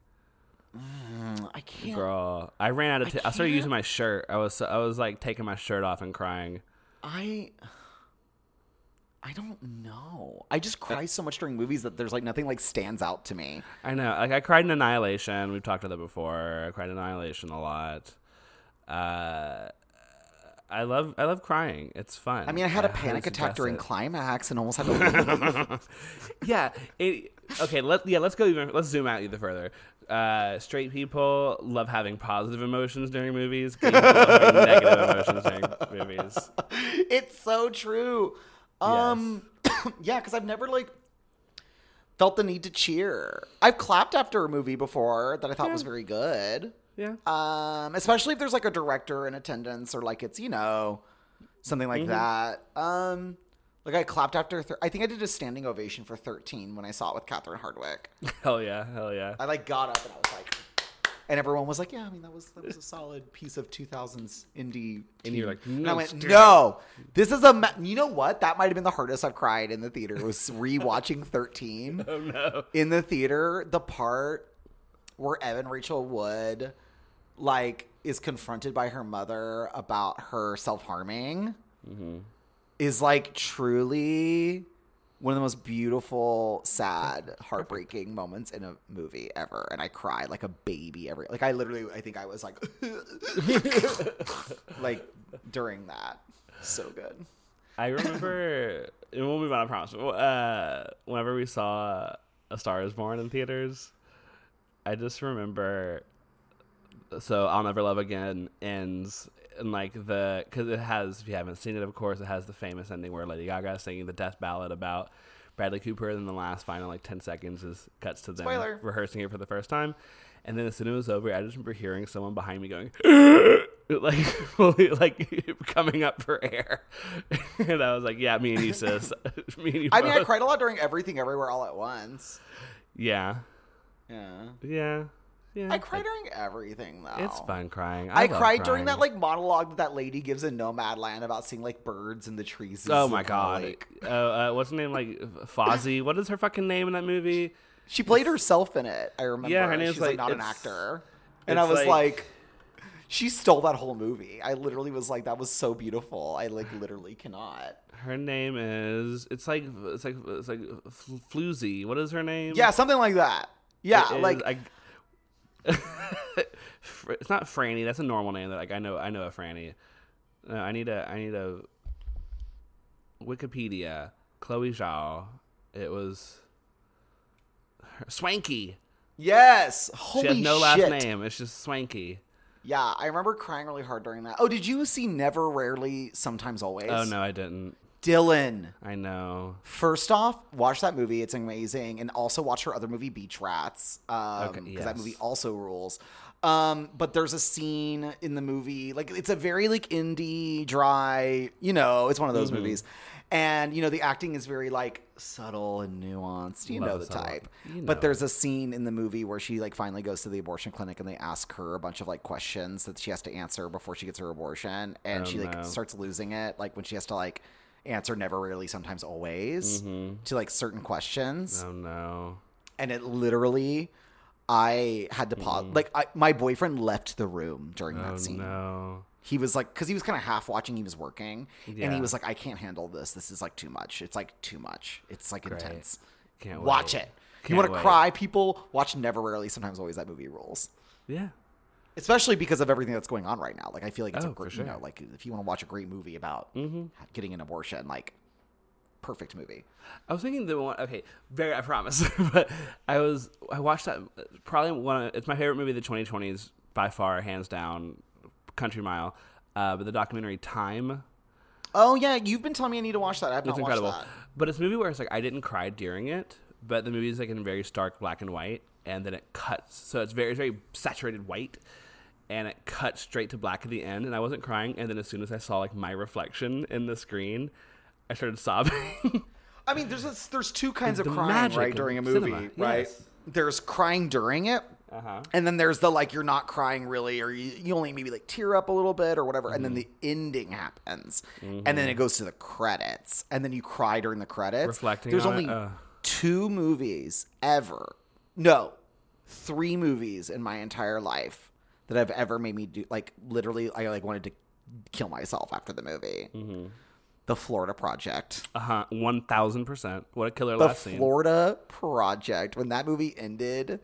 mm, I can't. Girl, I ran out of. I T- I started using my shirt. I was I was like taking my shirt off and crying. I I don't know. I just cry so much during movies that there's like nothing like stands out to me. I know. Like I cried in Annihilation. We've talked about that before. I cried in Annihilation a lot. Uh, I love I love crying. It's fun. I mean, I had a panic attack during it. climax and almost had to yeah. It, okay. Let yeah. Let's go even. Let's zoom out even further. Uh, straight people love having positive emotions during movies. Gay people love having negative emotions during movies. it's so true. Um, yeah, because I've never like felt the need to cheer. I've clapped after a movie before that I thought was very good. Yeah. Um, especially if there's like a director in attendance or like it's you know something like that. Um, like I clapped after. Thir- I think I did a standing ovation for 13 when I saw it with Catherine Hardwicke. Hell yeah. Hell yeah. I like got up and I was like, and everyone was like, "Yeah, I mean that was that was a solid piece of 2000s indie." And you're teen." like, and I "No, went, stop." "No, this is a." Ma-. You know what? That might have been the hardest I've cried in the theater. Was rewatching 13 Oh no. in the theater. The part where Evan Rachel Wood like is confronted by her mother about her self harming mm-hmm. is like truly one of the most beautiful, sad, heartbreaking moments in a movie ever. And I cried like a baby every like I literally I think I was like like during that. So good. I remember. and we'll move on. I promise. Uh, whenever we saw A Star Is Born in theaters, I just remember. So I'll never love again ends and like the because it has if you haven't seen it of course it has the famous ending where Lady Gaga is singing the death ballad about Bradley Cooper and then the last final like ten seconds is cuts to them Spoiler. rehearsing it for the first time and then as soon as it was over I just remember hearing someone behind me going like fully like coming up for air and I was like yeah me and you sis me and you I mean I cried a lot during everything everywhere all at once. yeah Yeah. yeah yeah I cry during everything though. it's fun crying I, love cried during that like monologue that that lady gives in Nomadland about seeing like birds in the trees. Oh my god! like- uh, uh, what's her name? Like Fozzie. What is her fucking name in that movie? She played herself in it. I remember. Yeah, her name's She's like, like- not an actor, and I was like- like, she stole that whole movie. I literally was like, that was so beautiful. I like literally cannot. Her name is. It's like it's like it's like Floozy. What is her name? Yeah, something like that. Yeah, It is- like I, Fr- it's not Franny. That's a normal name. That like I know. I know a Franny. No, I need a. I need a. Wikipedia. Chloe Zhao. It was. Swankie. yes. Holy she has no last name. It's just Swankie. Yeah, I remember crying really hard during that. Oh, did you see Never, Rarely, Sometimes, Always? Oh no, I didn't. Dylan. I know. First off, watch that movie. It's amazing. And also watch her other movie, Beach Rats. Um, Okay, because that movie also rules. Um, but there's a scene in the movie, like it's a very like indie, dry, you know, it's one of those Mm-hmm. movies. And you know, the acting is very like subtle and nuanced. You Love know the the subtle- type. you know. But there's a scene in the movie where she like finally goes to the abortion clinic and they ask her a bunch of like questions that she has to answer before she gets her abortion. And Oh, she like no. starts losing it, like when she has to like answer never really sometimes always Mm-hmm. to like certain questions Oh no. and it literally i had to pause like I, my boyfriend left the room during Mm. Oh that scene no. he was like because he was kind of half watching he was working and he was like i can't handle this this is like too much it's like too much it's like intense Can't watch wait. it you Can't want to cry people watch never rarely sometimes always that movie rules Yeah. Especially because of everything that's going on right now like i feel like it's Oh, a great sure. you know like if you want to watch a great movie about getting an abortion like perfect movie I was thinking the one. Okay, very. I promise. but I was. I watched that. Probably one. Of, it's my favorite movie of the 2020s by far, hands down. Country Mile. Uh, but the documentary Time. Oh yeah, you've been telling me I need to watch that. I've It's incredible. that. But it's a movie where it's like I didn't cry during it, but the movie is like in very stark black and white, and then it cuts. So it's very, very saturated white, and it cut straight to black at the end. And I wasn't crying, and then as soon as I saw like my reflection in the screen, I started sobbing. I mean, there's a, there's two kinds of the crying right during a movie, cinema, right? yes. There's crying during it, uh-huh. and then there's the like you're not crying really, or you, you only maybe like tear up a little bit or whatever, and then the Mm-hmm. ending happens, and then it goes to the credits, and then you cry during the credits. Reflecting There's on only uh. two movies ever, no, three movies in my entire life that have ever made me do like literally I like wanted to kill myself after the movie. Mm-hmm. The Florida Project. Uh huh. One thousand percent. What a killer The last scene. Florida Project. When that movie ended,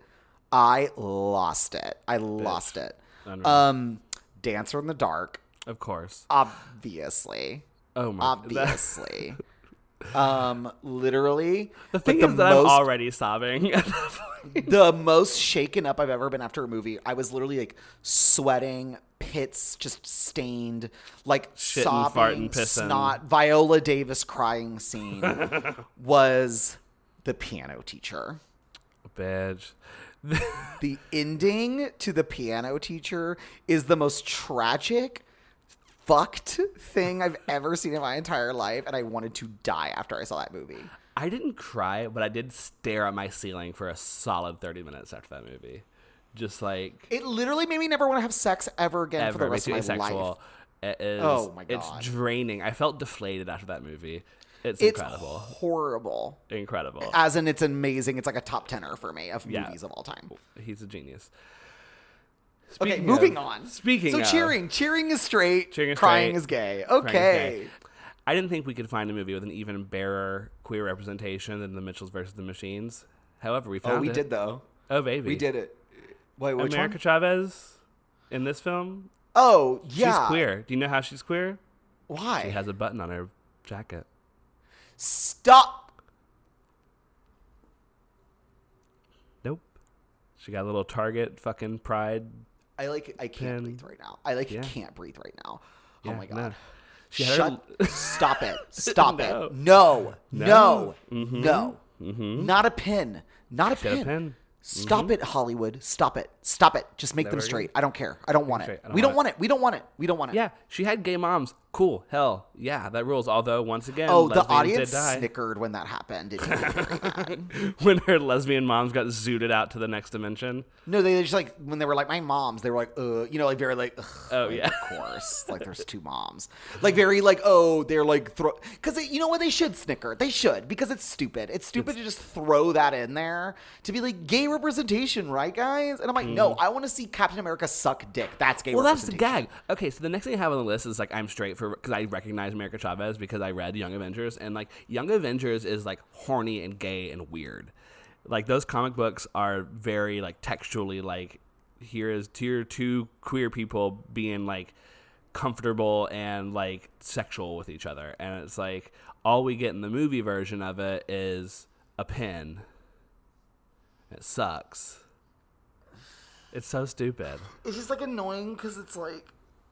I lost it. I lost it. Unreal. Um, Dancer in the Dark, Of course. obviously. Oh my. Obviously. um, literally. The thing is that most- I'm already sobbing. at that point. the most shaken up I've ever been after a movie. I was literally like sweating, pits just stained, like Shitting, sobbing, farting, pissing. snot. Viola Davis crying scene was the piano teacher. Bitch. The ending to the piano teacher is the most tragic, fucked thing I've ever seen in my entire life, and I wanted to die after I saw that movie. I didn't cry, but I did stare at my ceiling for a solid 30 minutes after that movie. Just like It literally made me never want to have sex ever again for the rest of my asexual. life. It is, Oh my god, It's draining. I felt deflated after that movie. It's, It's incredible. horrible. Incredible. As in, it's amazing. It's like a top tenor for me of Yeah. movies of all time. He's a genius. Okay, moving of- on. Speaking so of, cheering, cheering is straight. Cheering is crying straight, is gay. is Okay. gay. I didn't think we could find a movie with an even barer queer representation than The Mitchells versus the Machines. However, we found it. Oh, we it. did though. Oh, baby. We did it. Wait, which America one? Chavez in this film, Oh, yeah. she's queer. Do you know how she's queer? Why? She has a button on her jacket. Stop. Nope. She got a little Target fucking pride. I like. I can't Pin. breathe right now. I like Yeah. can't breathe right now. Yeah, oh my god. Had Shut. her- stop it. Stop No. it. No. No. No. No. Mhm. Not a pin. Not a pin. a pin. Stop it, Hollywood. Stop it. Stop it. Just make them straight. I don't care. I don't want it. We don't want it. We don't want it. We don't want it. Yeah, she had gay moms. Cool. Hell, yeah, that rules. Although once again, Oh, the audience snickered when that happened. It made me very mad. when her lesbian moms got zooted out to the next dimension. no, they just like when they were like my moms. They were like, uh, you know, like very like. Ugh, Oh, like, yeah. of course. Like there's two moms. Like very like oh they're like throw because you know what they should snicker. They should because it's stupid. It's stupid to just throw that in there to be like gay representation, right, guys? And I'm like, no, I want to see Captain America suck dick. That's gay. Well, that's the gag. Okay, so the next thing I have on the list is like I'm straight for because I recognize America Chavez because I read Young Avengers and like Young Avengers is like horny and gay and weird. Like those comic books are very like textually like here is tier two queer people being like comfortable and like sexual with each other, and it's like all we get in the movie version of it is a pin. It sucks. It's so stupid. It's just like annoying because it's like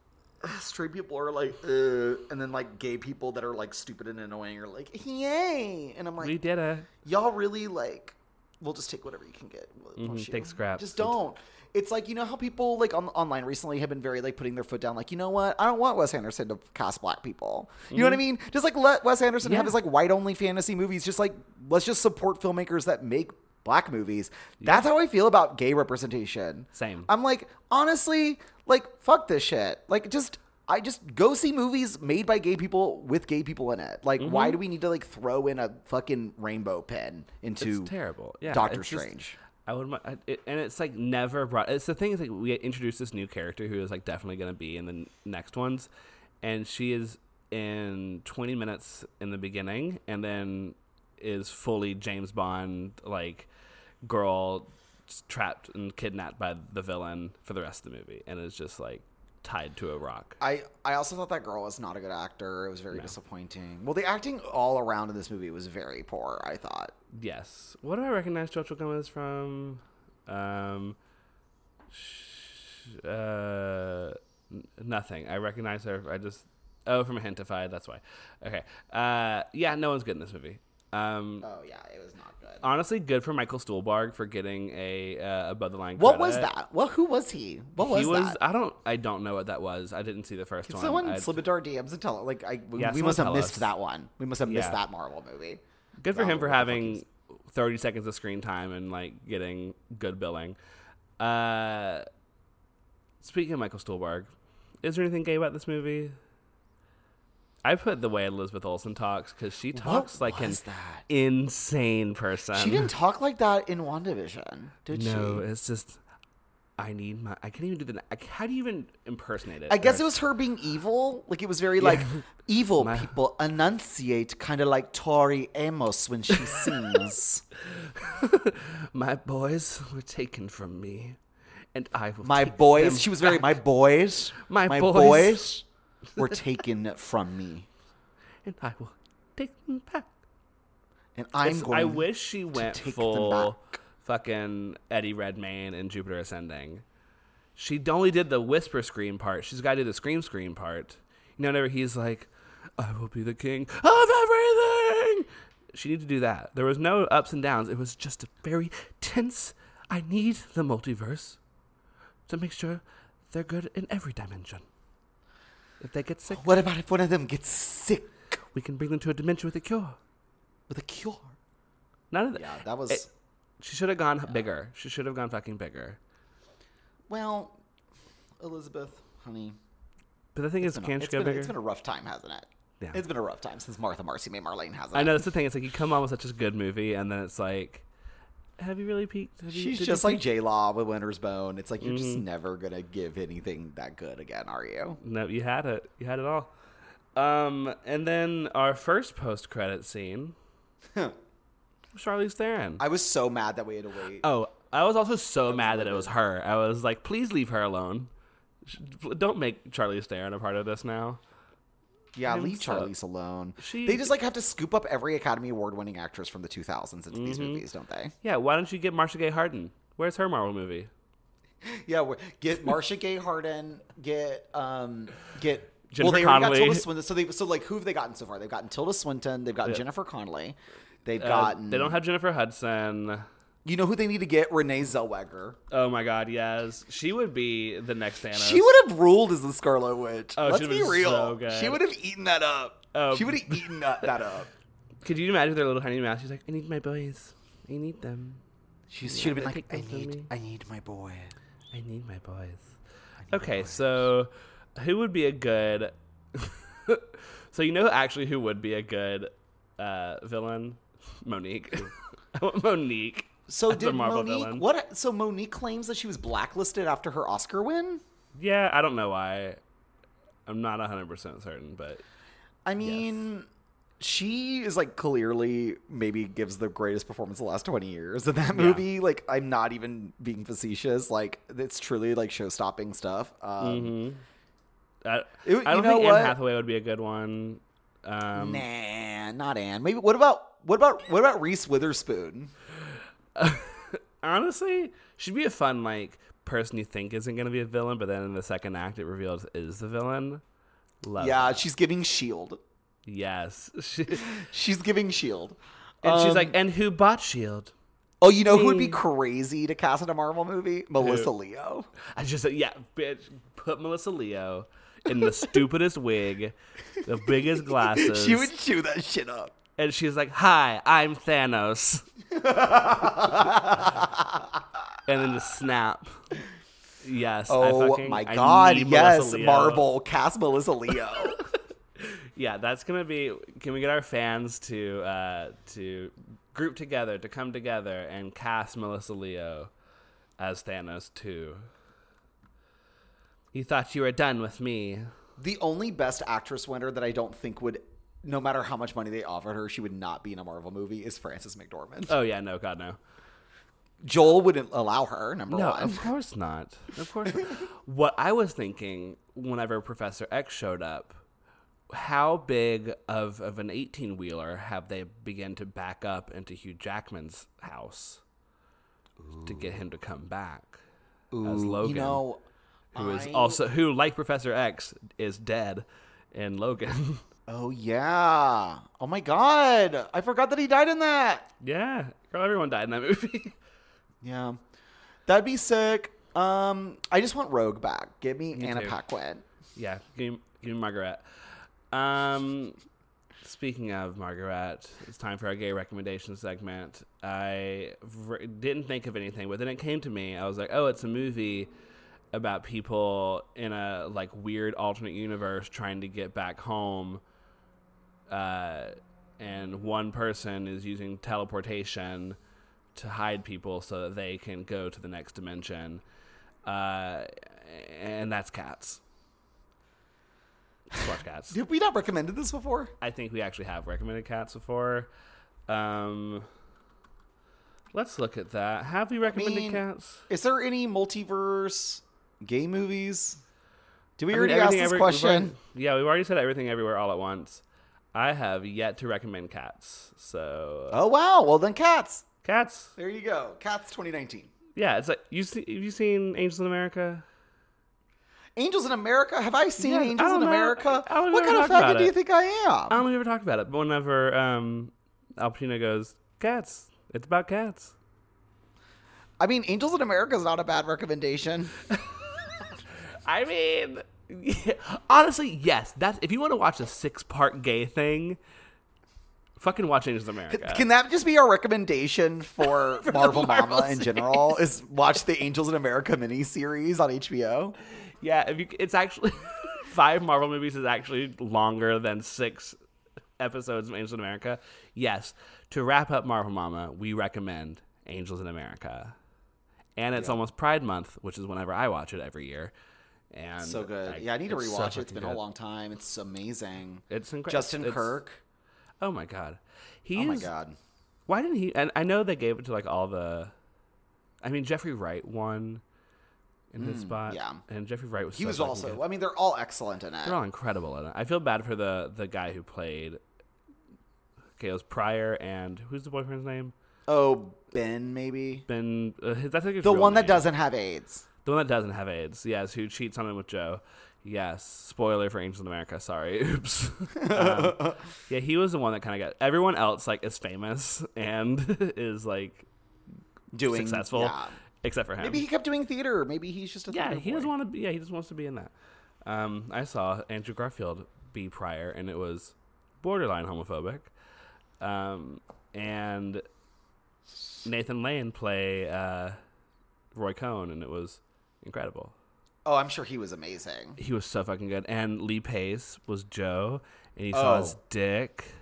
straight people are like, uh, and then like gay people that are like stupid and annoying are like, yay, and I'm like, we did it. y'all really like, we'll just take whatever you can get. Mhm, take scraps. Just don't. It's like you know how people like on online recently have been very like putting their foot down, like you know what, I don't want Wes Anderson to cast black people. You know what I mean? Just like let Wes Anderson have Mm-hmm. His like white only fantasy movies. Just like let's just support filmmakers that make black movies. That's how I feel about gay representation. Same. I'm like, honestly, like, fuck this shit. Like, just, I just go see movies made by gay people with gay people in it. Like, why do we need to, like, throw in a fucking rainbow pen into Mm-hmm. It's terrible. Yeah, Doctor it's just- Strange? I would, I- it, and it's like never brought. It's the thing is like we introduced this new character who is like definitely going to be in the n- next ones, and she is in 20 minutes in the beginning, and then is fully James Bond like girl trapped and kidnapped by the villain for the rest of the movie, and is just like tied to a rock. I, I also thought that girl was not a good actor. It was very disappointing. Well, the acting all around in this movie was very poor, I thought. Yes. What do I recognize Jojo Gomez from? Um, sh- uh, nothing. I recognize her. I just oh from a Hintified. That's why. Okay. Uh, yeah. No one's good in this movie. Um, Oh, yeah, it was not good. honestly, good for Michael Stuhlbarg for getting a uh, above the line. What was that? Well, who was he? What was, he was. that? I don't. I don't know what that was. I didn't see the first Can one. someone I- slip into our DMs and tell Like, I, we Yeah, we must have missed us. that one. We must have missed Yeah. that Marvel movie. Good for him for what the fuck having 30 seconds of screen time and like getting good billing. Uh, speaking of Michael Stuhlbarg, is there anything gay about this movie? I put the way Elizabeth Olsen talks because she talks like an that? insane person. She didn't talk like that in WandaVision, did No, she? No, it's just I need my. I can't even do the. I, how do you even impersonate it? I guess Or- it was her being evil. Like it was very like evil My- people enunciate, kind of like Tori Amos when she sings. my boys were taken from me, and I will. my boys. She was very back. my boys. My my boys." boys were taken from me, and I will take them back. and I'm It's- going. I wish she went take them full fucking Eddie Redmayne and Jupiter Ascending. She only did the whisper scream part. She's got to do the scream scream part. You know, whenever he's like, "I will be the king of everything." She needed to do that. There was no ups and downs. It was just a very tense. I need the multiverse to make sure they're good in every dimension. If they get sick, What about if one of them gets sick we can bring them to a dimension with a cure. with a cure? None of that. Yeah, that was. It- she should have gone bigger. She should have gone fucking bigger. well, Elizabeth, honey. But the thing is, It's been, can't it's she go been bigger? it's been a rough time, hasn't it? Yeah. It's been a rough time since Martha Marcy May Marlene hasn't. I it? know that's the thing. It's like you come on with such a good movie, and then it's like, have you really peaked? Have you- She's just like? J Law with Winter's Bone. It's like you're Mm-hmm. just never gonna give anything that good again, are you? no, you had it. You had it all. Um, and then our first post-credit scene, Charlize Theron. I was so mad that we had to wait. oh, I was also so mad that it was her. I was like, please leave her alone. Don't make Charlize Theron a part of this now. Yeah, I'm leave so- Charlize alone. She- they just like have to scoop up every Academy Award winning actress from the 2000s into these Mm-hmm. movies, don't they? Yeah, why don't you get Marcia Gay Harden? Where's her Marvel movie? Yeah, get Marcia Gay Harden, get um, get. Jennifer well, they Connelly. got Tilda Swinton. So they so like who have they gotten so far? They've gotten Tilda Swinton. They've gotten Yeah. Jennifer Connelly. They've Uh, gotten. they don't have Jennifer Hudson. You know who they need to get? Renee Zellweger. Oh my God, yes, she would be the next Thanos. She would have ruled as the Scarlet Witch. Oh, Let's be real. so. She would have eaten that up. Oh. She would have eaten that, that up. Could you imagine their little tiny mouse? She's like, I need my boys. I need them. She should have been like, I need, I need my boy. I need my boys. Okay, so who would be a good? so you know actually who would be a good uh, villain? Mo'Nique. I want Mo'Nique. So as did Mo'Nique? villain. What? So Mo'Nique claims that she was blacklisted after her Oscar win. Yeah, I don't know why. I'm not 100 percent certain, but I mean, she is like clearly maybe gives the greatest performance the last 20 years in that movie. Like, I'm not even being facetious. Like, it's truly like show stopping stuff. Um, I, It- I don't you know think what? Anne Hathaway would be a good one. Um, Nah, not Anne. Maybe what about what about what about Reese Witherspoon? honestly, she'd be a fun like person you think isn't going to be a villain, but then in the second act it reveals is the villain. Love Yeah, she's giving Shield. Yes. She, She's giving Shield. and she's Um, like, and who bought Shield? Oh, you know who would be crazy to cast in a Marvel movie? Melissa Leo. I just said, yeah, bitch, put Melissa Leo in the stupidest wig, the biggest glasses, She would chew that shit up. And she's like, "Hi, I'm Thanos," and then the snap. Yes. I Oh fucking- my god, yes. Marvel cast Melissa Leo. Yeah, that's gonna be. Can we get our fans to uh, to group together to come together and cast Melissa Leo as Thanos too? You thought you were done with me. the only best actress winner that I don't think would no matter how much money they offered her, she would not be in a Marvel movie is Frances McDormand. Oh yeah, no, God no. Joel wouldn't allow her, number No, one. of course not. Of course. not. what I was thinking whenever Professor X showed up, how big of, of an 18 wheeler have they begun to back up into Hugh Jackman's house to get him to come back as Logan? You know, who is I- also who, like Professor X, is dead in Logan. Oh yeah. Oh my god. I forgot that he died in that. yeah, girl, everyone died in that movie. Yeah. That'd be sick. Um, I just want Rogue back. Give me, Anna too. Paquin. yeah, give me, give me Margaret. Um, speaking of Margaret, it's time for our gay recommendation segment. I didn't think of anything, but then it came to me. I was like, oh, it's a movie about people in a like weird alternate universe trying to get back home uh, and one person is using teleportation to hide people so that they can go to the next dimension, uh, and that's cats. Just watch cats. Did we not recommended this before? I think we actually have recommended cats before. Um, let's look at that. Have we recommended mean, cats? Is there any multiverse gay movies? Did we I mean, already ask this every- question? already- yeah, we've already said everything everywhere all at once. I have yet to recommend cats. So Oh wow! Well then, Cats. cats. There you go. Cats 2019. Yeah, it's like you see. Have you seen Angels in America? Angels in America. Have I seen Yeah, I Angels don't in know. America? I don't What kind of faggot do you think I am? I am? don't think we ever talked about it, but whenever um, Al Pacino goes, "Cats," it's about cats. I mean, Angels in America is not a bad recommendation. I mean, honestly, yes. That's if you want to watch a six-part gay thing, fucking watch Angels in America. Can that just be our recommendation for Marvel Marvel Mama in general? Is watch the Angels in America miniseries on HBO? yeah, if you, it's actually five Marvel movies is actually longer than six episodes of Angels in America. Yes, to wrap up Marvel Mama, we recommend Angels in America, and it's almost Pride Month, which is whenever I watch it every year. And So good. I- yeah, I need to rewatch it. It's been good. a long time. It's amazing. It's incredible. Justin Kirk. Oh my god, he Oh my god. Why didn't he? And I know they gave it to like all the. I mean, Jeffrey Wright won in his spot. Mm, yeah. and Jeffrey Wright was. He so was also. good. I mean, they're all excellent in it. They're all incredible in it. I feel bad for the the guy who played. Okay, it was Prior and who's the boyfriend's name? Oh, Ben, maybe Ben. Uh, his, that's like the one that doesn't have AIDS. The one that doesn't have AIDS. Yes, who cheats on him with Joe. Yes. Spoiler for Angels in America. Sorry. Oops. um, yeah, he was the one that kind of got. Everyone else like is famous and is like Doing successful, Yeah. except for him. Maybe he kept doing theater. Maybe he's just a yeah, theater he boy. doesn't want to be. Yeah, he just wants to be in that. Um, I saw Andrew Garfield be Prior, and it was borderline homophobic. Um, and Nathan Lane play uh, Roy Cohn, and it was incredible. Oh, I'm sure he was amazing. He was so fucking good. And Lee Pace was Joe, and he saw Oh. his dick.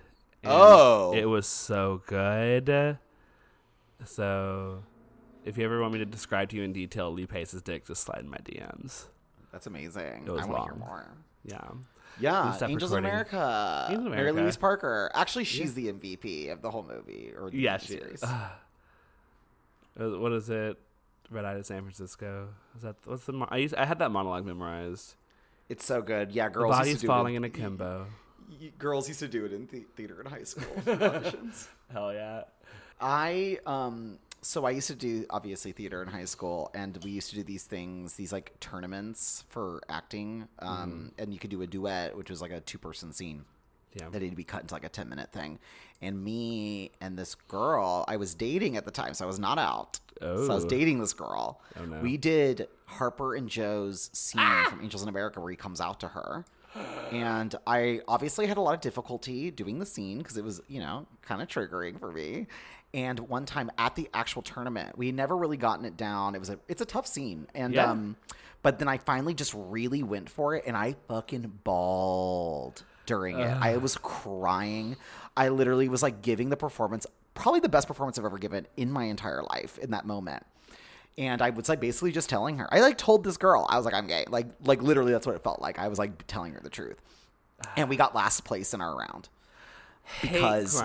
and Oh. it was so good. So, if you ever want me to describe to you in detail Lee Pace's dick, just slide in my DMs. That's amazing. It was I want to hear more. Yeah. Yeah, Angels recording. America. Angels in Mary America. Louise Parker. Actually, she's the MVP of the whole movie or the Yeah, she series. Uh, what is it? Red Eye to San Francisco. Is that what's the? Mo- I used, I had that monologue memorized. It's so good. Yeah, The girls. used body's to do falling it in akimbo. y- Girls used to do it in the- theater in high school auditions. Hell yeah! I um so I used to do obviously theater in high school and we used to do these things these like tournaments for acting um and you could do a duet which was like a two person scene Yeah. that needed to be cut into like a 10 minute thing and me and this girl I was dating at the time so I was not out Oh. so I was Oh. dating this girl Oh, no. we did Harper and Joe's scene from Angels in America where he comes out to her and I obviously had a lot of difficulty doing the scene because it was, you know, kind of triggering for me. And one time at the actual tournament, we had never really gotten it down. It was a it's a tough scene. And Yeah. um but then I finally just really went for it and I fucking bawled during it. I was crying. I literally was like giving the performance probably the best performance I've ever given in my entire life in that moment. And I was like basically just telling her. I like told this girl I was like I'm gay. Like like literally that's what it felt like. I was like telling her the truth. And we got last place in our round because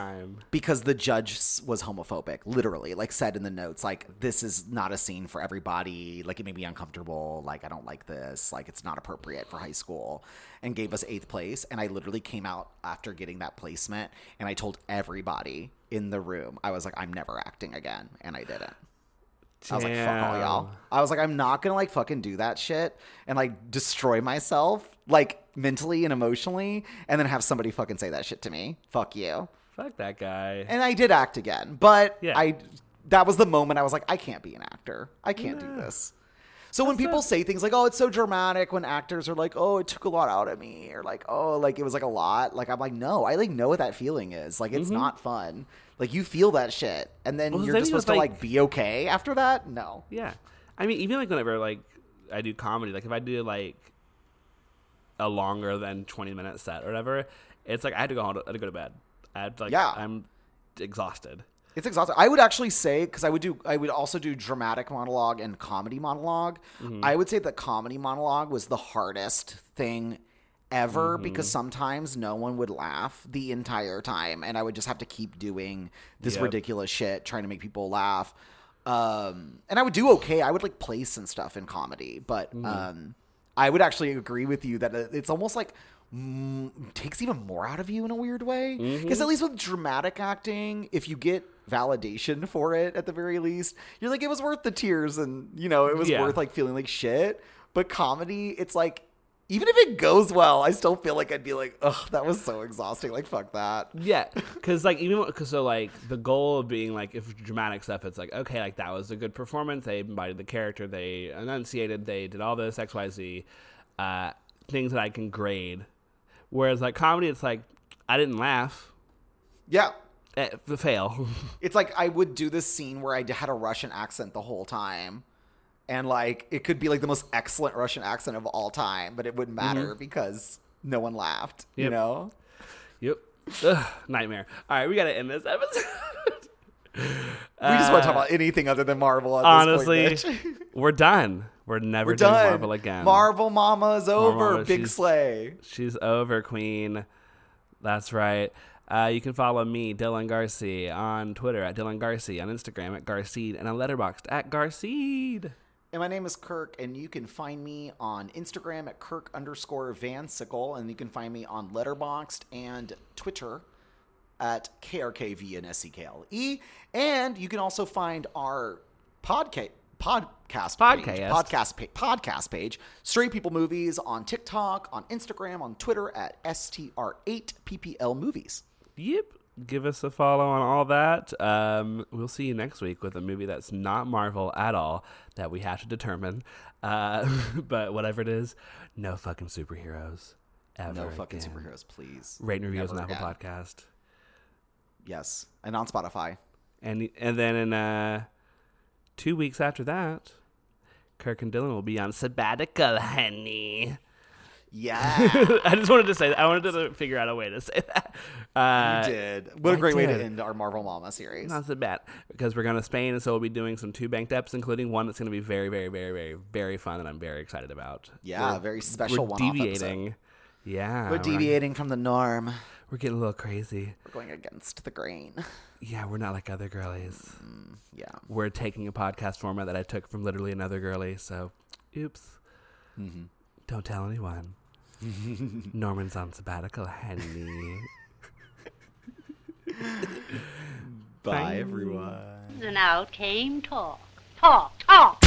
because the judge was homophobic, literally, like said in the notes, like this is not a scene for everybody. Like it made me uncomfortable. Like I don't like this. Like it's not appropriate for high school, and gave us eighth place. And I literally came out after getting that placement, and I told everybody in the room, I was like, I'm never acting again, and I didn't. I was like, fuck all y'all. I was like, I'm not gonna like fucking do that shit and like destroy myself, like mentally and emotionally, and then have somebody fucking say that shit to me. Fuck you. Fuck that guy. And I did act again, but Yeah. I that was the moment I was like, I can't be an actor. I can't do this. So when people say things like, "Oh, it's so dramatic," when actors are like, "Oh, it took a lot out of me," or like, "Oh, like it was like a lot," like I'm like, no, I like know what that feeling is. Like it's not fun. Like you feel that shit, and then Mm-hmm. Well, you're just supposed to like- like be okay after that. No. Yeah. I mean, even like whenever like I do comedy, like if I do like a longer than 20 minute set or whatever, it's like I had to go home. To, I had to go to bed. I had to, like Yeah. I'm exhausted. It's exhausting. I would actually say because I would do I would also do dramatic monologue and comedy monologue. I would say that comedy monologue was the hardest thing ever because sometimes no one would laugh the entire time and I would just have to keep doing this Yep. ridiculous shit trying to make people laugh. Um and I would do okay. I would like place and stuff in comedy, but um I would actually agree with you that it's almost like mm, takes even more out of you in a weird way. Because at least with dramatic acting, if you get validation for it at the very least, you're like, it was worth the tears and, you know, it was Yeah. worth like feeling like shit. But comedy, it's like, even if it goes well, I still feel like I'd be like, ugh, that was so exhausting. Like, fuck that. Yeah, because like even because so like the goal of being like if dramatic stuff, it's like okay, like that was a good performance. They embodied the character. They enunciated. They did all this X Y Z uh, things that I can grade. Whereas like comedy, it's like I didn't laugh. Yeah. Eh, the fail. It's like I would do this scene where I had a Russian accent the whole time. And like it could be like the most excellent Russian accent of all time, but it wouldn't matter because no one laughed. You know? yep. Ugh, nightmare. All right, we gotta end this episode. We just want to talk about anything other than Marvel. Honestly, this point, we're done. We're never we're doing done. Marvel again. Marvel Mama's over. Mama, Big she's- Slay. She's over, Queen. That's right. Uh, you can follow me, Dylan Garcia, on Twitter at Dylan Garcia, on Instagram at Garceed, and on Letterboxd at Garceed. And my name is Kirk, and you can find me on Instagram at Kirk underscore Van Sickle, and you can find me on Letterboxd and Twitter at KRKV and SEKLE. E. And you can also find our podcast podcast page, Podcast. podcast pa- podcast page, Straight People Movies on TikTok, on Instagram, on Twitter at STR8PPL Movies. Yep. Give us a follow on all that. Um, we'll see you next week with a movie that's not Marvel at all that we have to determine. Uh, but whatever it is, no fucking superheroes. Ever No fucking again. superheroes, please. Rate and reviews on Apple again. Podcast. Yes, and on Spotify. And and then in uh, two weeks after that, Kirk and Dylan will be on sabbatical, honey. Yeah. I just wanted to say that. I wanted to figure out a way to say that. Uh, You did. What a I great way to end our Marvel Mama series. Not so bad because we're going to Spain, and so we'll be doing some two banked eps, including one that's going to be very, very, very, very, very fun, that I'm very excited about. Yeah, We're- very special one-off deviating. Yeah, We're deviating from the norm. We're getting a little crazy. We're going against the grain. Yeah, we're not like other girlies. Yeah. We're taking a podcast format that I took from literally another girly. So, oops. Mm-hmm. Don't tell anyone. Norman's on sabbatical, honey. Bye, everyone. And out came talk. Talk, talk.